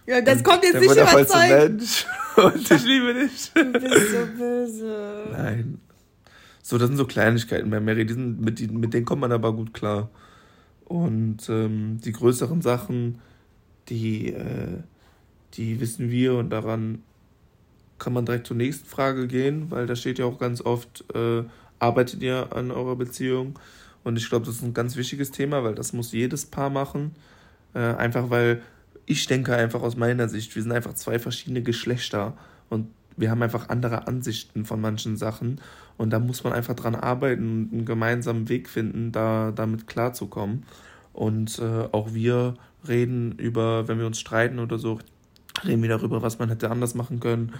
Ja, das und kommt jetzt nicht überzeugen. Mensch und ich liebe dich. Du bist so böse. Nein. So, das sind so Kleinigkeiten bei Mary, die sind, mit, mit denen kommt man aber gut klar. Und ähm, die größeren Sachen, die, äh, die wissen wir und daran kann man direkt zur nächsten Frage gehen, weil da steht ja auch ganz oft, äh, arbeitet ihr an eurer Beziehung? Und ich glaube, das ist ein ganz wichtiges Thema, weil das muss jedes Paar machen. Äh, einfach weil ich denke einfach aus meiner Sicht, wir sind einfach zwei verschiedene Geschlechter und wir haben einfach andere Ansichten von manchen Sachen. Und da muss man einfach dran arbeiten und einen gemeinsamen Weg finden, da damit klarzukommen. Und äh, auch wir reden über, wenn wir uns streiten oder so, reden wir darüber, was man hätte anders machen können.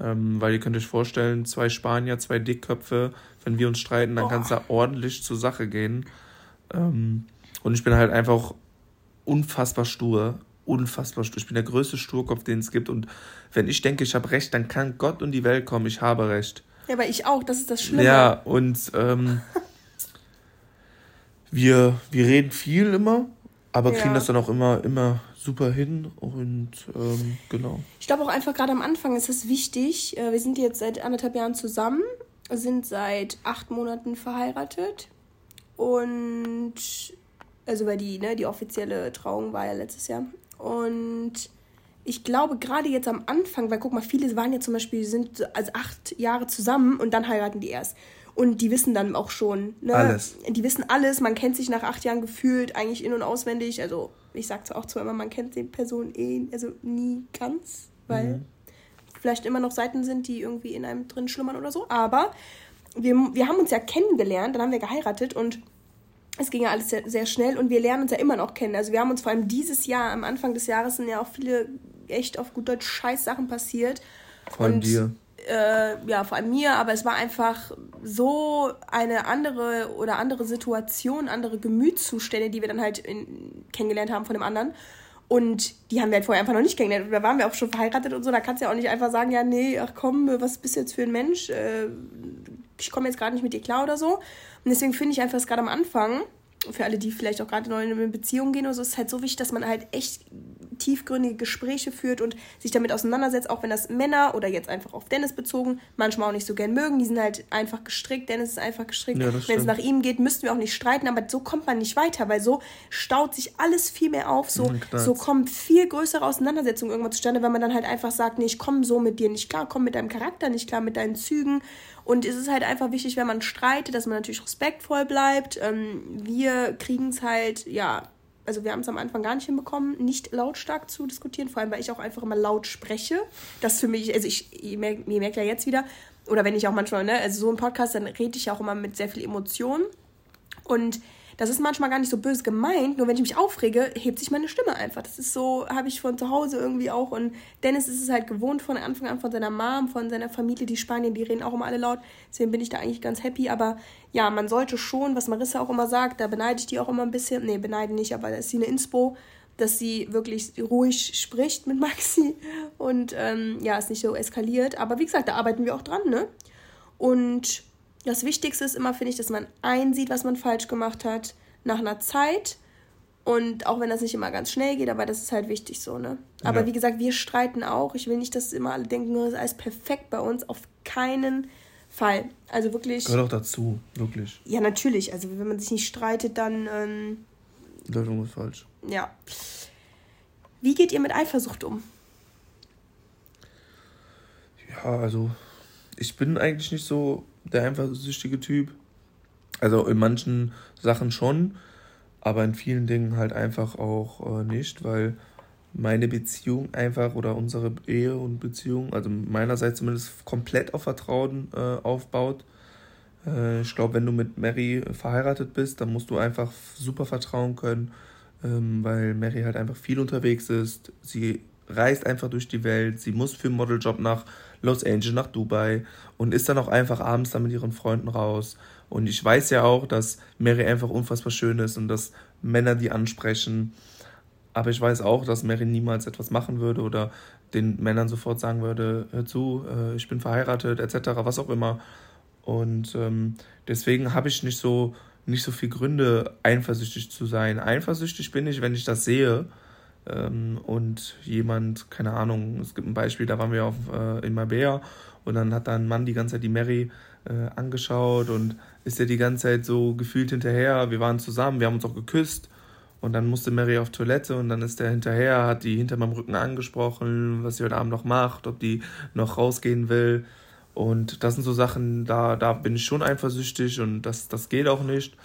Ähm, weil ihr könnt euch vorstellen, zwei Spanier, zwei Dickköpfe, wenn wir uns streiten, dann kann es da ordentlich zur Sache gehen. Ähm, und ich bin halt einfach unfassbar stur. Unfassbar stur. Ich bin der größte Sturkopf, den es gibt. Und wenn ich denke, ich habe recht, dann kann Gott und die Welt kommen. Ich habe recht. Ja, aber ich auch. Das ist das Schlimme. Ja, und ähm, wir, wir reden viel immer. aber kriegen ja. das dann auch immer, immer super hin und ähm, genau. Ich glaube auch einfach gerade am Anfang ist es wichtig. Äh, wir sind jetzt seit anderthalb Jahren zusammen, sind seit acht Monaten verheiratet und also weil die, ne, die offizielle Trauung war ja letztes Jahr. Und ich glaube, gerade jetzt am Anfang, weil guck mal, viele waren ja zum Beispiel, sind also acht Jahre zusammen und dann heiraten die erst. Und die wissen dann auch schon, ne? Alles. Die wissen alles, man kennt sich nach acht Jahren gefühlt, eigentlich in- und auswendig. Also ich sag zwar auch zwar immer, man kennt die Person eh, also nie ganz, weil mhm. vielleicht immer noch Seiten sind, die irgendwie in einem drin schlummern oder so. Aber wir, wir haben uns ja kennengelernt, dann haben wir geheiratet und es ging ja alles sehr, sehr schnell und wir lernen uns ja immer noch kennen. Also wir haben uns vor allem dieses Jahr, am Anfang des Jahres, sind ja auch viele echt auf gut Deutsch scheiß Sachen passiert. Allem dir. Äh, ja, vor allem mir, aber es war einfach so eine andere oder andere Situation, andere Gemütszustände, die wir dann halt in, kennengelernt haben von dem anderen. Und die haben wir halt vorher einfach noch nicht kennengelernt. Da waren wir auch schon verheiratet und so. Da kannst du ja auch nicht einfach sagen, ja, nee, ach komm, was bist du jetzt für ein Mensch? Äh, ich komme jetzt gerade nicht mit dir klar oder so. Und deswegen finde ich einfach, dass gerade am Anfang, für alle, die vielleicht auch gerade neu in eine Beziehung gehen oder so, ist halt so wichtig, dass man halt echt tiefgründige Gespräche führt und sich damit auseinandersetzt, auch wenn das Männer oder jetzt einfach auf Dennis bezogen manchmal auch nicht so gern mögen. Die sind halt einfach gestrickt. Dennis ist einfach gestrickt. Ja, wenn es nach ihm geht, müssten wir auch nicht streiten, aber so kommt man nicht weiter, weil so staut sich alles viel mehr auf. So, so kommen viel größere Auseinandersetzungen irgendwann zustande, wenn man dann halt einfach sagt, nee, ich komme so mit dir nicht klar, komm mit deinem Charakter nicht klar, mit deinen Zügen. Und es ist halt einfach wichtig, wenn man streitet, dass man natürlich respektvoll bleibt. Ähm, wir kriegen es halt, ja, also wir haben es am Anfang gar nicht hinbekommen, nicht lautstark zu diskutieren, vor allem weil ich auch einfach immer laut spreche. Das für mich, also ich, ihr merkt, ihr merkt ja jetzt wieder, oder wenn ich auch manchmal, ne, also so im Podcast, dann rede ich auch immer mit sehr viel Emotion. Und das ist manchmal gar nicht so böse gemeint, nur wenn ich mich aufrege, hebt sich meine Stimme einfach. Das ist so, habe ich von zu Hause irgendwie auch. Und Dennis ist es halt gewohnt von Anfang an von seiner Mom, von seiner Familie, die Spanier, die reden auch immer alle laut. Deswegen bin ich da eigentlich ganz happy. Aber ja, man sollte schon, was Marissa auch immer sagt, da beneide ich die auch immer ein bisschen. Nee, beneide nicht, aber da ist sie eine Inspo dass sie wirklich ruhig spricht mit Maxi und ähm, ja, es nicht so eskaliert. Aber wie gesagt, da arbeiten wir auch dran, ne? Und das Wichtigste ist immer, finde ich, dass man einsieht, was man falsch gemacht hat, nach einer Zeit. Und auch wenn das nicht immer ganz schnell geht, aber das ist halt wichtig so, ne? Aber ja. wie gesagt, wir streiten auch. Ich will nicht, dass immer alle denken, das ist alles perfekt bei uns. Auf keinen Fall. Also wirklich. Gehört auch dazu, wirklich. Ja, natürlich. Also wenn man sich nicht streitet, dann. Ähm, Läuft irgendwas falsch. Ja. Wie geht ihr mit Eifersucht um? Ja, also ich bin eigentlich nicht so der eifersüchtige Typ. Also in manchen Sachen schon, aber in vielen Dingen halt einfach auch äh, nicht, weil meine Beziehung einfach oder unsere Ehe und Beziehung, also meinerseits zumindest komplett auf Vertrauen äh, aufbaut. Äh, ich glaube, wenn du mit Mary verheiratet bist, dann musst du einfach super vertrauen können, ähm, weil Mary halt einfach viel unterwegs ist. Sie reist einfach durch die Welt, sie muss für einen Modeljob nach Los Angeles, nach Dubai und ist dann auch einfach abends dann mit ihren Freunden raus. Und ich weiß ja auch, dass Mary einfach unfassbar schön ist und dass Männer die ansprechen. Aber ich weiß auch, dass Mary niemals etwas machen würde oder den Männern sofort sagen würde, hör zu, äh, ich bin verheiratet, etc., was auch immer. Und ähm, deswegen habe ich nicht so, nicht so viel Gründe, eifersüchtig zu sein. Eifersüchtig bin ich, wenn ich das sehe ähm, und jemand, keine Ahnung, es gibt ein Beispiel, da waren wir auf, äh, in Marbella und dann hat da ein Mann die ganze Zeit die Mary äh, angeschaut und ist ja die ganze Zeit so gefühlt hinterher. Wir waren zusammen, wir haben uns auch geküsst und dann musste Mary auf Toilette und dann ist der hinterher, hat die hinter meinem Rücken angesprochen, was sie heute Abend noch macht, ob die noch rausgehen will. Und das sind so Sachen, da, da bin ich schon eifersüchtig und das, das geht auch nicht.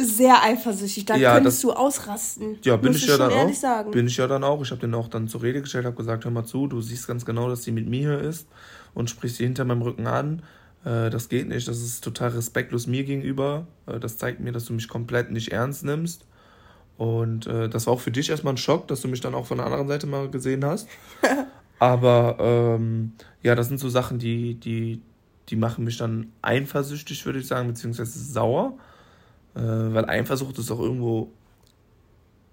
Sehr eifersüchtig, da ja, könntest das, du ausrasten. Ja, bin ich ja dann auch. Sagen. Bin ich ja dann auch. Ich habe den auch dann zur Rede gestellt, habe gesagt, hör mal zu, du siehst ganz genau, dass sie mit mir hier ist und sprichst sie hinter meinem Rücken an. Äh, das geht nicht, das ist total respektlos mir gegenüber. Äh, das zeigt mir, dass du mich komplett nicht ernst nimmst. Und äh, das war auch für dich erstmal ein Schock, dass du mich dann auch von der anderen Seite mal gesehen hast. Aber ähm, ja, das sind so Sachen, die, die, die machen mich dann eifersüchtig, würde ich sagen, beziehungsweise sauer. Äh, weil Eifersucht ist auch irgendwo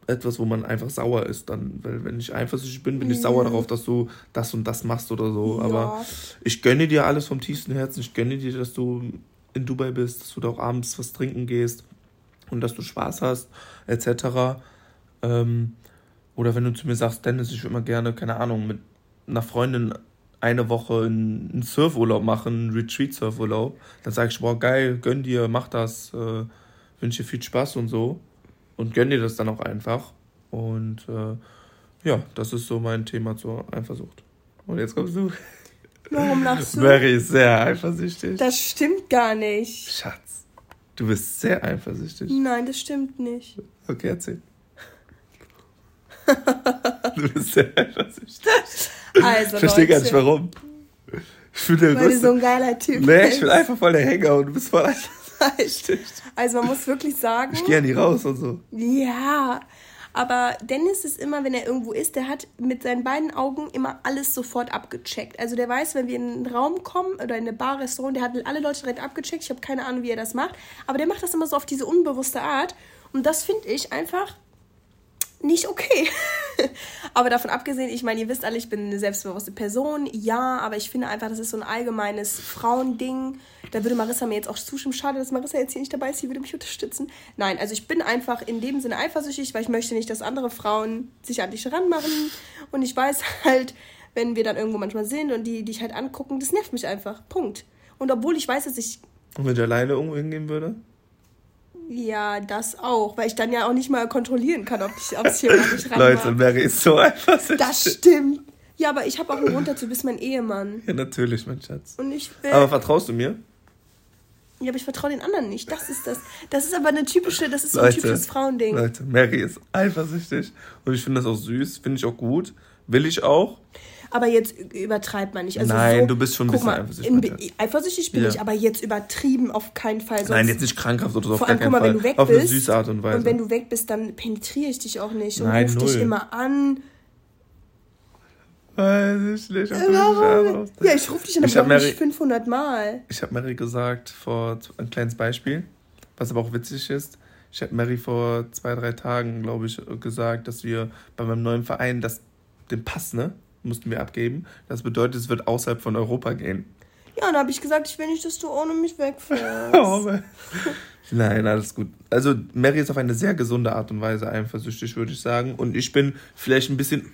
etwas, wo man einfach sauer ist. Dann, weil wenn ich eifersüchtig bin, bin ich sauer mhm. darauf, dass du das und das machst oder so. Ja. Aber ich gönne dir alles vom tiefsten Herzen. Ich gönne dir, dass du in Dubai bist, dass du da auch abends was trinken gehst und dass du Spaß hast, etc. Ähm, oder wenn du zu mir sagst, Dennis, ich würde mal gerne, keine Ahnung, mit einer Freundin eine Woche einen Surfurlaub machen, einen Retreat-Surfurlaub, dann sage ich, boah, geil, gönn dir, mach das, äh, wünsche dir viel Spaß und so. Und gönn dir das dann auch einfach. Und äh, ja, das ist so mein Thema zur Eifersucht. Und jetzt kommst du. Warum lachst du? Mary ist sehr eifersüchtig. Das stimmt gar nicht. Schatz, du bist sehr eifersüchtig. Nein, das stimmt nicht. Okay, erzähl. du bist sehr eifersüchtig. Also, ich verstehe gar nicht warum. Ich bin der Weil du so ein geiler Typ Nee, bist. ich bin einfach voll der Hänger und du bist voll eifersüchtig. Also man muss wirklich sagen. Ich gehe ja nie raus und so. Ja, aber Dennis ist immer, wenn er irgendwo ist, der hat mit seinen beiden Augen immer alles sofort abgecheckt. Also der weiß, wenn wir in einen Raum kommen oder in eine Bar, Restaurant, der hat alle Leute direkt abgecheckt. Ich habe keine Ahnung, wie er das macht. Aber der macht das immer so auf diese unbewusste Art. Und das finde ich einfach nicht okay. aber davon abgesehen, ich meine, ihr wisst alle, ich bin eine selbstbewusste Person. Ja, aber ich finde einfach, das ist so ein allgemeines Frauending. Da würde Marissa mir jetzt auch zustimmen. Schade, dass Marissa jetzt hier nicht dabei ist. Sie würde mich unterstützen. Nein, also ich bin einfach in dem Sinne eifersüchtig, weil ich möchte nicht, dass andere Frauen sich an dich ranmachen. Und ich weiß halt, wenn wir dann irgendwo manchmal sind und die dich halt angucken, das nervt mich einfach. Punkt. Und obwohl ich weiß, dass ich. Und wenn du alleine irgendwo hingehen würde? Ja, das auch, weil ich dann ja auch nicht mal kontrollieren kann, ob ich aufs hier nicht ran Leute, Mary ist so eifersüchtig. Das stimmt. Ja, aber ich habe auch einen Grund dazu, bist mein Ehemann. Ja, natürlich, mein Schatz. Und ich will... Aber vertraust du mir? Ja, aber ich vertraue den anderen nicht. Das ist das. Das ist aber eine typische, das ist so ein typisches Frauending. Leute, Mary ist eifersüchtig und ich finde das auch süß, finde ich auch gut, will ich auch. Aber jetzt übertreibt man nicht. Also Nein, so, du bist schon ein bisschen mal, eifersüchtig. eifersüchtig bin ja. ich, aber jetzt übertrieben auf keinen Fall. Sonst Nein, jetzt nicht krankhaft oder so, auf Vor allem, guck mal, Fall. wenn du weg auf bist. Auf eine süße Art und Weise. Und wenn du weg bist, dann penetriere ich dich auch nicht und Nein, ruf dich immer an. Weiß ich nicht, ob du mich Ja, ich rufe dich aber nicht 500 Mal. Ich habe Mary gesagt, vor ein kleines Beispiel, was aber auch witzig ist. Ich habe Mary vor zwei, drei Tagen, glaube ich, gesagt, dass wir bei meinem neuen Verein das, den Pass, ne? Mussten wir abgeben. Das bedeutet, es wird außerhalb von Europa gehen. Ja, dann habe ich gesagt, ich will nicht, dass du ohne mich wegfährst. Nein, alles gut. Also Mary ist auf eine sehr gesunde Art und Weise eifersüchtig, würde ich sagen. Und ich bin vielleicht ein bisschen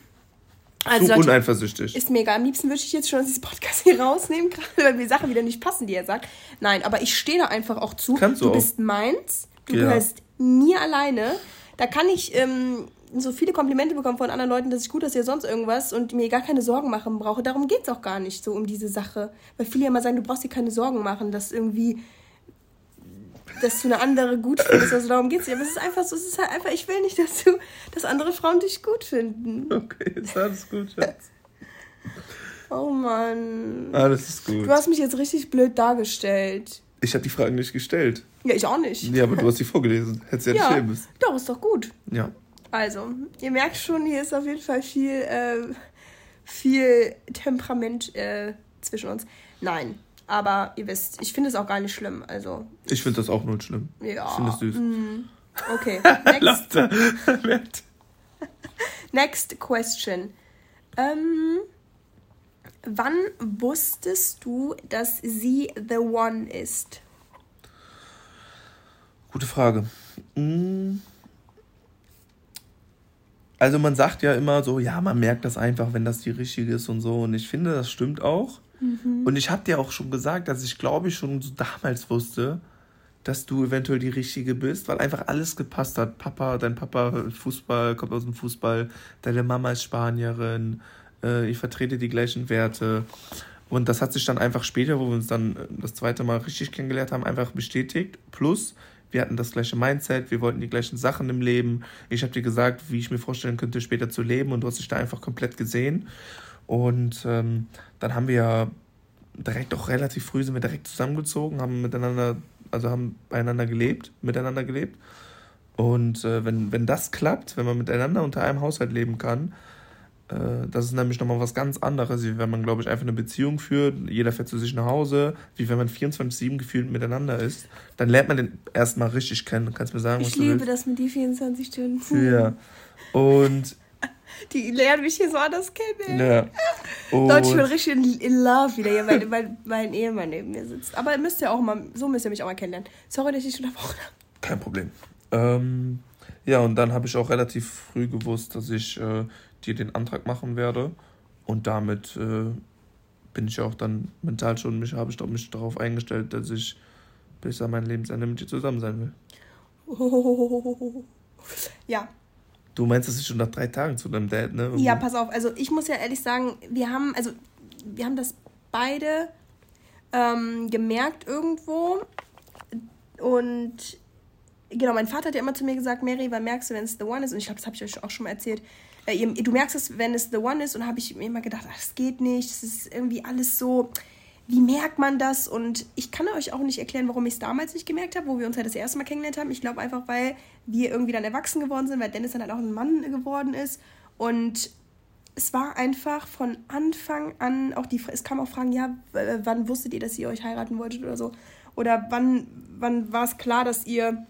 also zu uneifersüchtig. Ist mega. Am liebsten würde ich jetzt schon aus diesem Podcast hier rausnehmen, gerade weil mir Sachen wieder nicht passen, die er sagt. Nein, aber ich stehe da einfach auch zu. Kannst du, du bist meins. Du ja. gehörst mir alleine. Da kann ich ähm, so viele Komplimente bekommen von anderen Leuten, dass ich gut aussehe, sonst irgendwas und mir gar keine Sorgen machen brauche. Darum geht es auch gar nicht so um diese Sache. Weil viele ja immer sagen, du brauchst dir keine Sorgen machen, dass irgendwie, dass du eine andere gut findest. Also darum geht es nicht. Aber es ist einfach so, es ist halt einfach, ich will nicht, dass du, dass andere Frauen dich gut finden. Okay, ist alles gut, Schatz. Oh Mann. Alles ist gut. Du hast mich jetzt richtig blöd dargestellt. Ich habe die Fragen nicht gestellt. Ja, ich auch nicht. Ja, aber du hast sie vorgelesen. Hättest ja, ja nicht müssen. Doch, ist doch gut. Ja. Also, ihr merkt schon, hier ist auf jeden Fall viel, äh, viel Temperament äh, zwischen uns. Nein, aber ihr wisst, ich finde es auch gar nicht schlimm. Also, ich finde das auch nur schlimm. Ja. Ich finde es süß. Mm, okay, next. next question. Ähm, wann wusstest du, dass sie the one ist? Gute Frage. Hm also man sagt ja immer so, ja, man merkt das einfach, wenn das die richtige ist und so. Und ich finde, das stimmt auch. Mhm. Und ich habe dir auch schon gesagt, dass ich glaube ich schon so damals wusste, dass du eventuell die richtige bist, weil einfach alles gepasst hat. Papa, dein Papa Fußball, kommt aus dem Fußball, deine Mama ist Spanierin, äh, ich vertrete die gleichen Werte. Und das hat sich dann einfach später, wo wir uns dann das zweite Mal richtig kennengelernt haben, einfach bestätigt. Plus, wir hatten das gleiche Mindset, wir wollten die gleichen Sachen im Leben. Ich habe dir gesagt, wie ich mir vorstellen könnte, später zu leben und du hast dich da einfach komplett gesehen. Und ähm, dann haben wir direkt auch relativ früh sind wir direkt zusammengezogen, haben miteinander, also haben beieinander gelebt, miteinander gelebt. Und äh, wenn, wenn das klappt, wenn man miteinander unter einem Haushalt leben kann, das ist nämlich nochmal was ganz anderes, wie wenn man, glaube ich, einfach eine Beziehung führt, jeder fährt zu sich nach Hause, wie wenn man 24-7 gefühlt miteinander ist. Dann lernt man den erstmal richtig kennen. Du kannst mir sagen, ich was du liebe das mit die 24 Stunden. Ja. Und. Die lernen mich hier so anders kennen. Ja. Und Leute, ich bin richtig in, in love wieder hier, weil mein, mein Ehemann neben mir sitzt. Aber müsst ihr auch mal, so müsst ihr mich auch mal kennenlernen. Sorry, dass ich unterbrochen habe. Kein Problem. Ähm, Ja, und dann habe ich auch relativ früh gewusst, dass ich äh, dir den Antrag machen werde. Und damit äh, bin ich auch dann mental schon, mich habe ich doch mich darauf eingestellt, dass ich bis an mein Lebensende mit dir zusammen sein will. Oh, ja. Du meinst, dass ich schon nach drei Tagen zu deinem Dad, ne? Irgendwie? Ja, pass auf. Also ich muss ja ehrlich sagen, wir haben, also wir haben das beide ähm, gemerkt irgendwo. Und genau, mein Vater hat ja immer zu mir gesagt, Mary, wann merkst du, wenn es The One ist? Und ich glaube, das habe ich euch auch schon mal erzählt. Äh, du merkst es, wenn es The One ist. Und habe ich mir immer gedacht, ach, das geht nicht. Das ist irgendwie alles so wie merkt man das? Und ich kann euch auch nicht erklären, warum ich es damals nicht gemerkt habe, wo wir uns halt das erste Mal kennengelernt haben. Ich glaube einfach, weil wir irgendwie dann erwachsen geworden sind, weil Dennis dann halt auch ein Mann geworden ist. Und es war einfach von Anfang an auch die, es kam auch Fragen, ja, wann wusstet ihr, dass ihr euch heiraten wolltet oder so? Oder wann, wann war es klar, dass ihr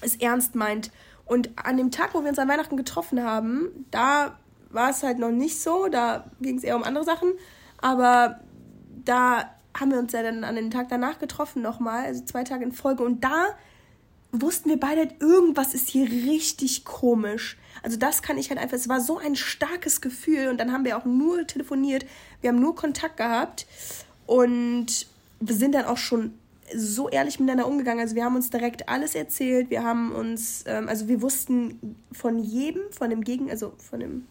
es ernst meint? Und an dem Tag, wo wir uns an Weihnachten getroffen haben, da war es halt noch nicht so, da ging es eher um andere Sachen. Aber da haben wir uns ja dann an den Tag danach getroffen nochmal, also zwei Tage in Folge. Und da wussten wir beide, irgendwas ist hier richtig komisch. Also das kann ich halt einfach, es war so ein starkes Gefühl und dann haben wir auch nur telefoniert, wir haben nur Kontakt gehabt und wir sind dann auch schon so ehrlich miteinander umgegangen. Also wir haben uns direkt alles erzählt, wir haben uns, ähm, also wir wussten von jedem, von dem Gegen, also von dem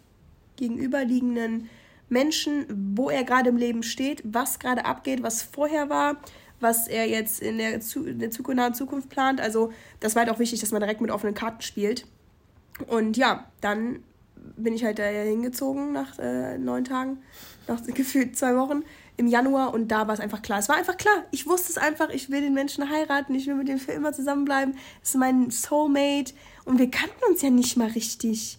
gegenüberliegenden Menschen, wo er gerade im Leben steht, was gerade abgeht, was vorher war, was er jetzt in der, zu, in der Zukunft, Zukunft plant. Also das war halt auch wichtig, dass man direkt mit offenen Karten spielt. Und ja, dann bin ich halt da hingezogen nach äh, neun Tagen, nach gefühlt zwei Wochen im Januar und da war es einfach klar. Es war einfach klar. Ich wusste es einfach, ich will den Menschen heiraten, ich will mit dem für immer zusammenbleiben. Es ist mein Soulmate und wir kannten uns ja nicht mal richtig.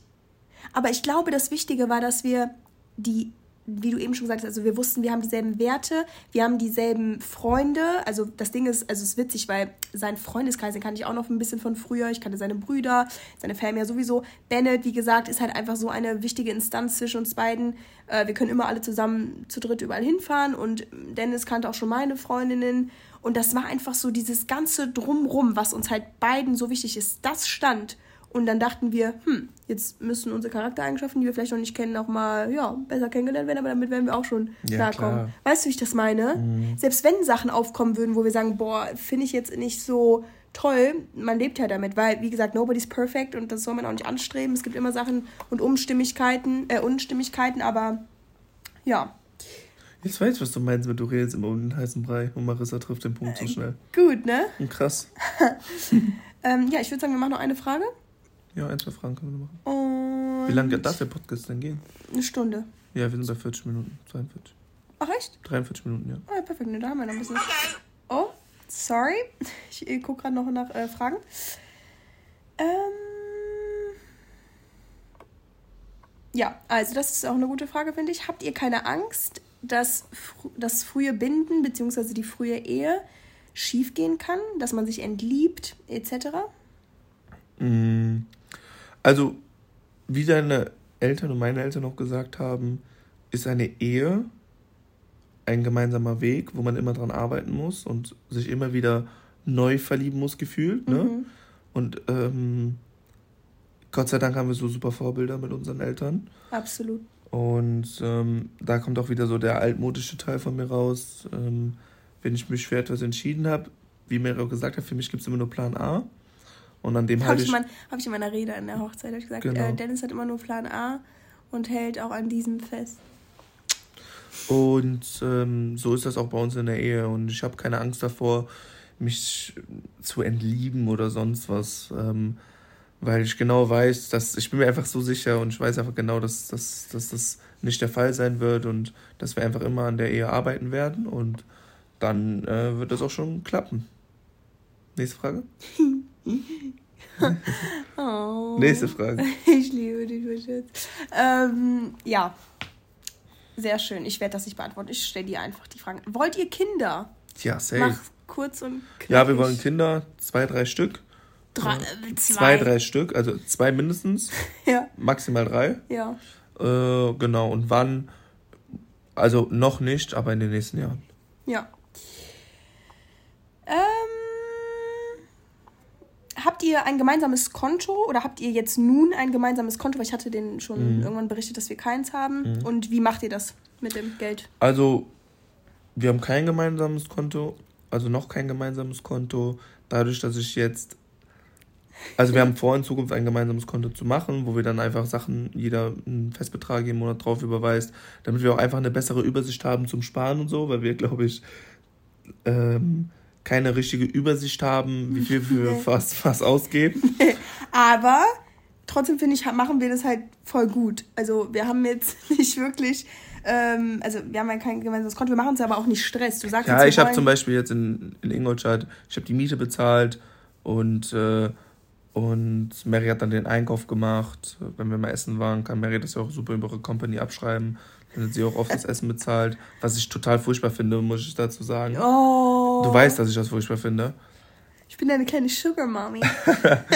Aber ich glaube, das Wichtige war, dass wir die wie du eben schon gesagt hast, also wir wussten, wir haben dieselben Werte, wir haben dieselben Freunde. Also das Ding ist, also es ist witzig, weil sein Freundeskreis, den kannte ich auch noch ein bisschen von früher. Ich kannte seine Brüder, seine Family ja sowieso. Bennett, wie gesagt, ist halt einfach so eine wichtige Instanz zwischen uns beiden. Äh, wir können immer alle zusammen zu dritt überall hinfahren und Dennis kannte auch schon meine Freundinnen. Und das war einfach so dieses ganze Drumrum, was uns halt beiden so wichtig ist. Das stand. Und dann dachten wir, hm, jetzt müssen unsere Charaktereigenschaften, die wir vielleicht noch nicht kennen, auch mal ja, besser kennengelernt werden, aber damit werden wir auch schon ja, klarkommen. Klar. Weißt du, wie ich das meine? Mhm. Selbst wenn Sachen aufkommen würden, wo wir sagen, boah, finde ich jetzt nicht so toll, man lebt ja damit, weil, wie gesagt, nobody's perfect und das soll man auch nicht anstreben. Es gibt immer Sachen und Umstimmigkeiten, äh, Unstimmigkeiten, aber ja. Jetzt weiß ich, was du meinst, wenn du redest immer um den heißen Brei und Marissa trifft den Punkt so äh, schnell. Gut, ne? Und krass. ähm, ja, ich würde sagen, wir machen noch eine Frage. Ja, ein, zwei Fragen können wir machen. Und Wie lange darf der Podcast denn gehen? Eine Stunde. Ja, wir sind bei 40 Minuten. 42. Ach, echt? 43 Minuten, ja. Oh, ja, perfekt. Ne, da haben wir noch ein bisschen. Oh, sorry. Ich, gucke gerade noch nach äh, Fragen. Ähm. Ja, also das ist auch eine gute Frage, finde ich. Habt ihr keine Angst, dass das frühe Binden bzw. die frühe Ehe schiefgehen kann, dass man sich entliebt etc.? Mm, also, wie deine Eltern und meine Eltern auch gesagt haben, ist eine Ehe ein gemeinsamer Weg, wo man immer dran arbeiten muss und sich immer wieder neu verlieben muss, gefühlt. Ne? Mhm. Und ähm, Gott sei Dank haben wir so super Vorbilder mit unseren Eltern. Absolut. Und ähm, da kommt auch wieder so der altmodische Teil von mir raus. Ähm, wenn ich mich für etwas entschieden habe, wie auch gesagt hat, für mich gibt es immer nur Plan A. Und an dem habe ich, mein, hab ich in meiner Rede in der Hochzeit ich gesagt, genau. äh, Dennis hat immer nur Plan A und hält auch an diesem fest. Und ähm, so ist das auch bei uns in der Ehe. Und ich habe keine Angst davor, mich zu entlieben oder sonst was. Ähm, weil ich genau weiß, dass ich bin mir einfach so sicher und ich weiß einfach genau, dass, dass, dass das nicht der Fall sein wird und dass wir einfach immer an der Ehe arbeiten werden und dann äh, wird das auch schon klappen. Nächste Frage? oh. Nächste Frage. Ich liebe dich, mein Schatz. Ähm, ja, sehr schön. Ich werde das nicht beantworten. Ich stelle dir einfach die Fragen. Wollt ihr Kinder? Ja, safe. Mach kurz und knackig. Ja, wir wollen Kinder. Zwei, drei Stück. Drei, äh, zwei. zwei, drei Stück. Also zwei mindestens. ja. Maximal drei. Ja. Äh, genau. Und wann? Also noch nicht, aber in den nächsten Jahren. Ja. Habt ihr ein gemeinsames Konto oder habt ihr jetzt nun ein gemeinsames Konto? Weil ich hatte den schon Mhm. irgendwann berichtet, dass wir keins haben. Und wie macht ihr das mit dem Geld? Also, wir haben kein gemeinsames Konto, also noch kein gemeinsames Konto. Dadurch, dass ich jetzt. Also, wir haben vor, in Zukunft ein gemeinsames Konto zu machen, wo wir dann einfach Sachen, jeder einen Festbetrag im Monat drauf überweist, damit wir auch einfach eine bessere Übersicht haben zum Sparen und so, weil wir, glaube ich, ähm, keine richtige Übersicht haben, wie viel Nee. was, was ausgeben. Aber trotzdem finde ich, machen wir das halt voll gut. Also wir haben jetzt nicht wirklich, ähm, also wir haben ja kein gemeinsames Konto, wir machen es aber auch nicht Stress. Du sagst Ja, ich habe zum Beispiel jetzt in, in Ingolstadt, ich habe die Miete bezahlt und, äh, und Mary hat dann den Einkauf gemacht. Wenn wir mal essen waren, kann Mary das ja auch super über ihre Company abschreiben. Dann hat sie auch oft das Essen bezahlt, was ich total furchtbar finde, muss ich dazu sagen. Oh, Du weißt, dass ich das furchtbar finde. ich bin eine kleine Sugar Mommy.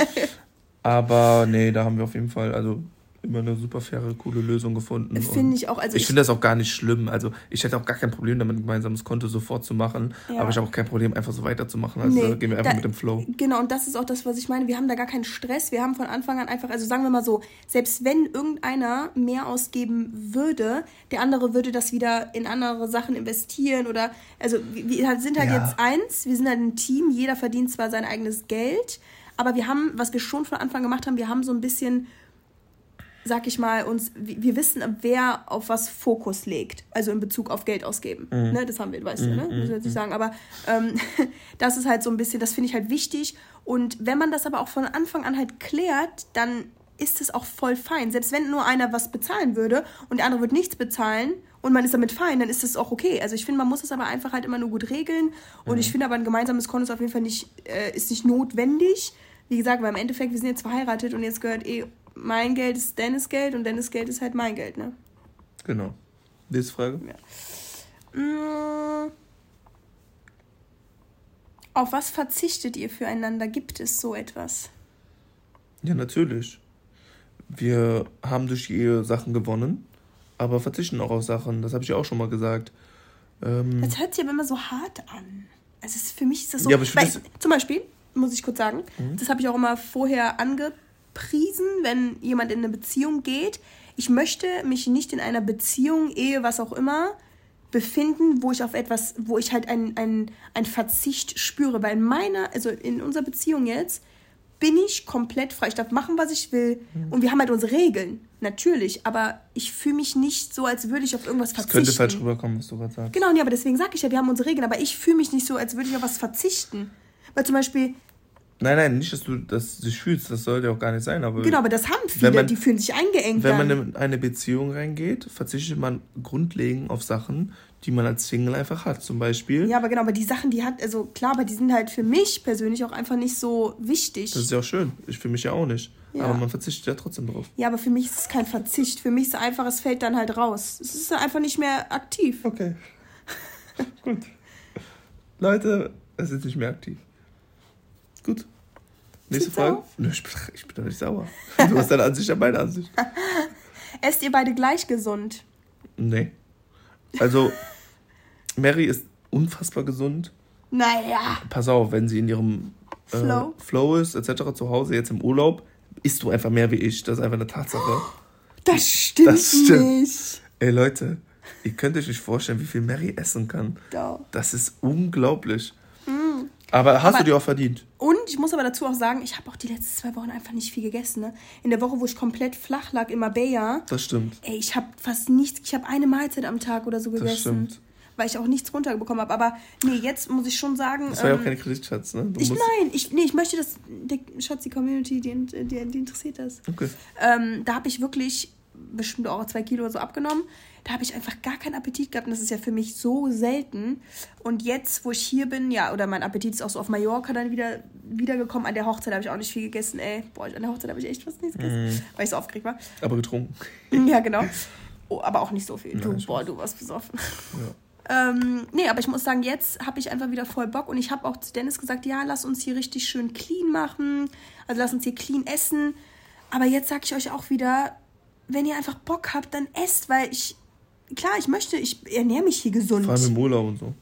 Aber nee, da haben wir auf jeden Fall also immer eine super faire, coole Lösung gefunden. Finde Und ich auch. Also ich ich, finde das auch gar nicht schlimm. Also ich hätte auch gar kein Problem damit, ein gemeinsames Konto sofort zu machen. Ja. Aber ich habe auch kein Problem, einfach so weiterzumachen. Also Nee, da gehen wir einfach da- mit dem Flow. Genau, und das ist auch das, was ich meine. Wir haben da gar keinen Stress. Wir haben von Anfang an einfach, also sagen wir mal so, selbst wenn irgendeiner mehr ausgeben würde, der andere würde das wieder in andere Sachen investieren oder, also wir wir sind halt Ja. jetzt eins, wir sind halt ein Team, jeder verdient zwar sein eigenes Geld, aber wir haben, was wir schon von Anfang gemacht haben, wir haben so ein bisschen sag ich mal, uns, wir wissen, wer auf was Fokus legt, also in Bezug auf Geld ausgeben. Ne, das haben wir, weißt du, ne? Muss ich jetzt nicht sagen, aber ähm, das ist halt so ein bisschen, das finde ich halt wichtig. Und wenn man das aber auch von Anfang an halt klärt, dann ist es auch voll fein. Selbst wenn nur einer was bezahlen würde und der andere wird nichts bezahlen und man ist damit fein, dann ist das auch okay. Also ich finde, man muss es aber einfach halt immer nur gut regeln. Und ich finde aber ein gemeinsames Konto ist auf jeden Fall nicht, äh, ist nicht notwendig. Wie gesagt, weil im Endeffekt, wir sind jetzt verheiratet und jetzt gehört eh, mein Geld ist Dennis Geld und Dennis Geld ist halt mein Geld, ne? Genau. Nächste Frage. Mm. Auf was verzichtet ihr füreinander? Gibt es so etwas? Ja, natürlich. Wir haben durch die Ehe Sachen gewonnen, aber verzichten auch auf Sachen. Das habe ich ja auch schon mal gesagt. Ähm, Das hört sich aber immer so hart an. Also für mich ist das so. Ja, aber ich weil, zum Beispiel, muss ich kurz sagen, Mhm. das habe ich auch immer vorher angepriesen, wenn jemand in eine Beziehung geht. Ich möchte mich nicht in einer Beziehung, Ehe, was auch immer, befinden, wo ich auf etwas, wo ich halt einen ein Verzicht spüre. Weil in meiner, also in unserer Beziehung jetzt, bin ich komplett frei. Ich darf machen, was ich will. Mhm. Und wir haben halt unsere Regeln, natürlich. Aber ich fühle mich nicht so, als würde ich auf irgendwas das verzichten. könnte falsch rüberkommen, was du gerade sagst. Genau, nee, aber deswegen sage ich ja, wir haben unsere Regeln, aber ich fühle mich nicht so, als würde ich auf was verzichten. Weil zum Beispiel, Nein, nein, nicht, dass du das dich fühlst. Das sollte auch gar nicht sein. Aber genau, aber das haben viele, man- die fühlen sich eingeengt. wenn man dann. in eine Beziehung reingeht, verzichtet man grundlegend auf Sachen, die man als Single einfach hat. Zum Beispiel, ja, aber genau, aber die Sachen, die hat, also klar, aber die sind halt für mich persönlich auch einfach nicht so wichtig. das ist ja auch schön. Ich für mich ja auch nicht. Ja. Aber man verzichtet ja trotzdem drauf. ja, aber für mich ist es kein Verzicht. Für mich ist es einfach, es fällt dann halt raus. Es ist einfach nicht mehr aktiv. Okay. Gut. Leute, es ist nicht mehr aktiv. Gut. Nächste Frage. sauer? Nö, ich bin, ich bin doch nicht sauer. Du hast deine Ansicht, ich hab meine Ansicht. Esst ihr beide gleich gesund? Nee. Also, Mary ist unfassbar gesund. Naja. Pass auf, wenn sie in ihrem äh, Flow. Flow ist, etc., zu Hause, jetzt im Urlaub, isst du einfach mehr wie ich. Das ist einfach eine Tatsache. Das stimmt, Das stimmt. nicht. Ey, Leute, ihr könnt euch nicht vorstellen, wie viel Mary essen kann. Doch. Das ist unglaublich. Aber hast Aber- du dir auch verdient? Und ich muss aber dazu auch sagen, ich habe auch die letzten zwei Wochen einfach nicht viel gegessen. Ne? In der Woche, wo ich komplett flach lag in Marbella, Das stimmt. ey, ich habe fast nichts, ich habe eine Mahlzeit am Tag oder so Das gegessen. stimmt. Weil ich auch nichts runterbekommen habe. Aber nee, jetzt muss ich schon sagen. Das war ja ähm, auch keine Kreditschatz, ne? Du ich, nein, ich, nee, ich möchte, dass die Schatzi Community, die, die, die interessiert das. Okay. Ähm, da habe ich wirklich bestimmt auch zwei Kilo oder so abgenommen. Da habe ich einfach gar keinen Appetit gehabt und das ist ja für mich so selten. Und jetzt, wo ich hier bin, ja, oder mein Appetit ist auch so auf Mallorca dann wieder wiedergekommen. An der Hochzeit habe ich auch nicht viel gegessen, ey. Boah, an der Hochzeit habe ich echt fast nichts gegessen, Mhm. weil ich so aufgeregt war. Aber getrunken. Ja, genau. Oh, aber auch nicht so viel. Du, Nein, boah, du warst besoffen. Ähm, nee, aber ich muss sagen, jetzt habe ich einfach wieder voll Bock und ich habe auch zu Dennis gesagt, ja, lass uns hier richtig schön clean machen. Also lass uns hier clean essen. Aber jetzt sage ich euch auch wieder, wenn ihr einfach Bock habt, dann esst, weil ich, klar, ich möchte, ich ernähre mich hier gesund. Vor allem im Urlaub und so.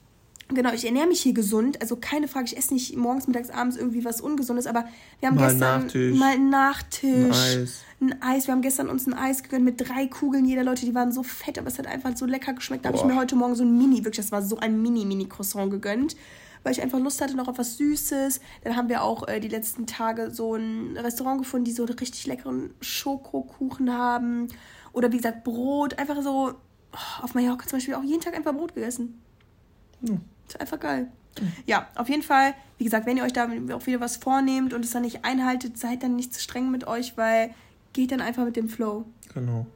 Genau, ich ernähre mich hier gesund. Also keine Frage, ich esse nicht morgens, mittags, abends irgendwie was Ungesundes, aber wir haben mal gestern Nachtisch. mal einen Nachtisch. Ein Eis. Ein Eis. Wir haben gestern uns ein Eis gegönnt mit drei Kugeln jeder Leute, die waren so fett, aber es hat einfach so lecker geschmeckt. Da habe ich mir heute Morgen so ein Mini, wirklich, das war so ein Mini-Mini-Croissant gegönnt, weil ich einfach Lust hatte noch auf was Süßes. Dann haben wir auch äh, die letzten Tage so ein Restaurant gefunden, die so einen richtig leckeren Schokokuchen haben. Oder wie gesagt, Brot. Einfach so, oh, auf Mallorca zum Beispiel auch jeden Tag einfach Brot gegessen. Hm. Ist einfach geil. Ja, auf jeden Fall, wie gesagt, wenn ihr euch da auch wieder was vornehmt und es dann nicht einhaltet, seid dann nicht zu streng mit euch, weil geht dann einfach mit dem Flow. Genau.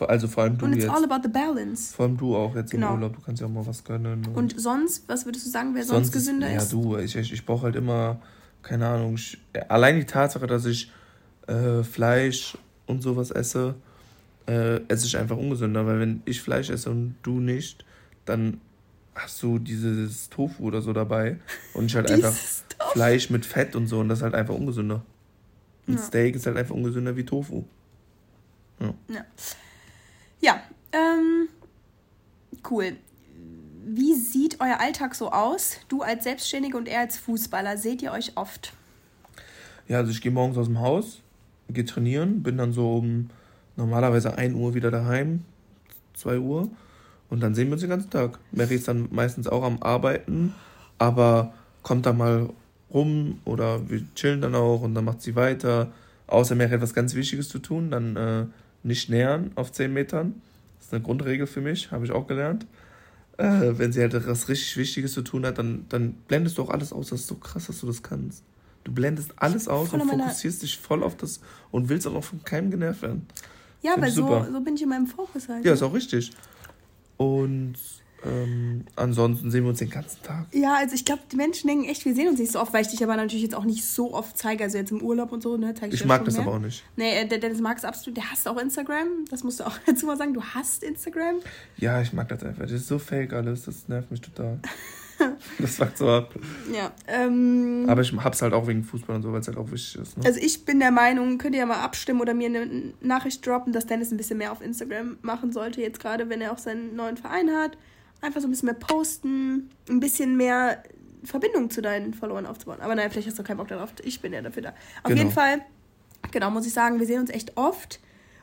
Also vor allem du Und it's jetzt. all about the balance. Vor allem du auch jetzt genau. im Urlaub, du kannst ja auch mal was gönnen. Und, und sonst, was würdest du sagen, wer sonst, sonst gesünder ist? Ja, du, ich, ich, ich brauche halt immer, keine Ahnung, ich, allein die Tatsache, dass ich äh, Fleisch und sowas esse, äh, esse ich einfach ungesünder, weil wenn ich Fleisch esse und du nicht, dann hast du dieses Tofu oder so dabei und ich halt einfach. Fleisch mit Fett und so und das ist halt einfach ungesünder. Ein ja. Steak ist halt einfach ungesünder wie Tofu. Ja. Ja, ja ähm, cool. Wie sieht euer Alltag so aus? Du als Selbstständige und er als Fußballer, seht ihr euch oft? Ja, also ich gehe morgens aus dem Haus, gehe trainieren, bin dann so um normalerweise 1 Uhr wieder daheim, 2 Uhr und dann sehen wir uns den ganzen Tag. Mary ist dann meistens auch am Arbeiten, aber kommt dann mal rum oder wir chillen dann auch und dann macht sie weiter. Außer Mary hat etwas ganz Wichtiges zu tun, dann äh, nicht nähern auf 10 Metern. Das ist eine Grundregel für mich, habe ich auch gelernt. Äh, wenn sie halt etwas richtig Wichtiges zu tun hat, dann, dann blendest du auch alles aus. Das ist so krass, dass du das kannst. Du blendest alles aus und fokussierst dich voll auf das und willst auch noch von keinem genervt werden. Ja, weil so, so bin ich in meinem Fokus halt. Ja, ist auch richtig. Und ähm, ansonsten sehen wir uns den ganzen Tag. Ja, also ich glaube, die Menschen denken echt, wir sehen uns nicht so oft, weil ich dich aber natürlich jetzt auch nicht so oft zeige. Also jetzt im Urlaub und so, ne, zeige ich Ich mag das mehr. aber auch nicht. Nee, äh, der Dennis mag es absolut. Der hasst auch Instagram. Das musst du auch dazu mal sagen. Du hasst Instagram. Ja, ich mag das einfach. Das ist so fake alles. Das nervt mich total. das fuckt so ab. Ja. Ähm, aber ich hab's halt auch wegen Fußball und so, weil es halt auch wichtig ist. Ne? Also ich bin der Meinung, könnt ihr ja mal abstimmen oder mir eine Nachricht droppen, dass Dennis ein bisschen mehr auf Instagram machen sollte, jetzt gerade, wenn er auch seinen neuen Verein hat einfach so ein bisschen mehr posten, ein bisschen mehr Verbindung zu deinen Followern aufzubauen. Aber naja, vielleicht hast du keinen Bock darauf. Ich bin ja dafür da. Auf genau. jeden Fall, genau, muss ich sagen, wir sehen uns echt oft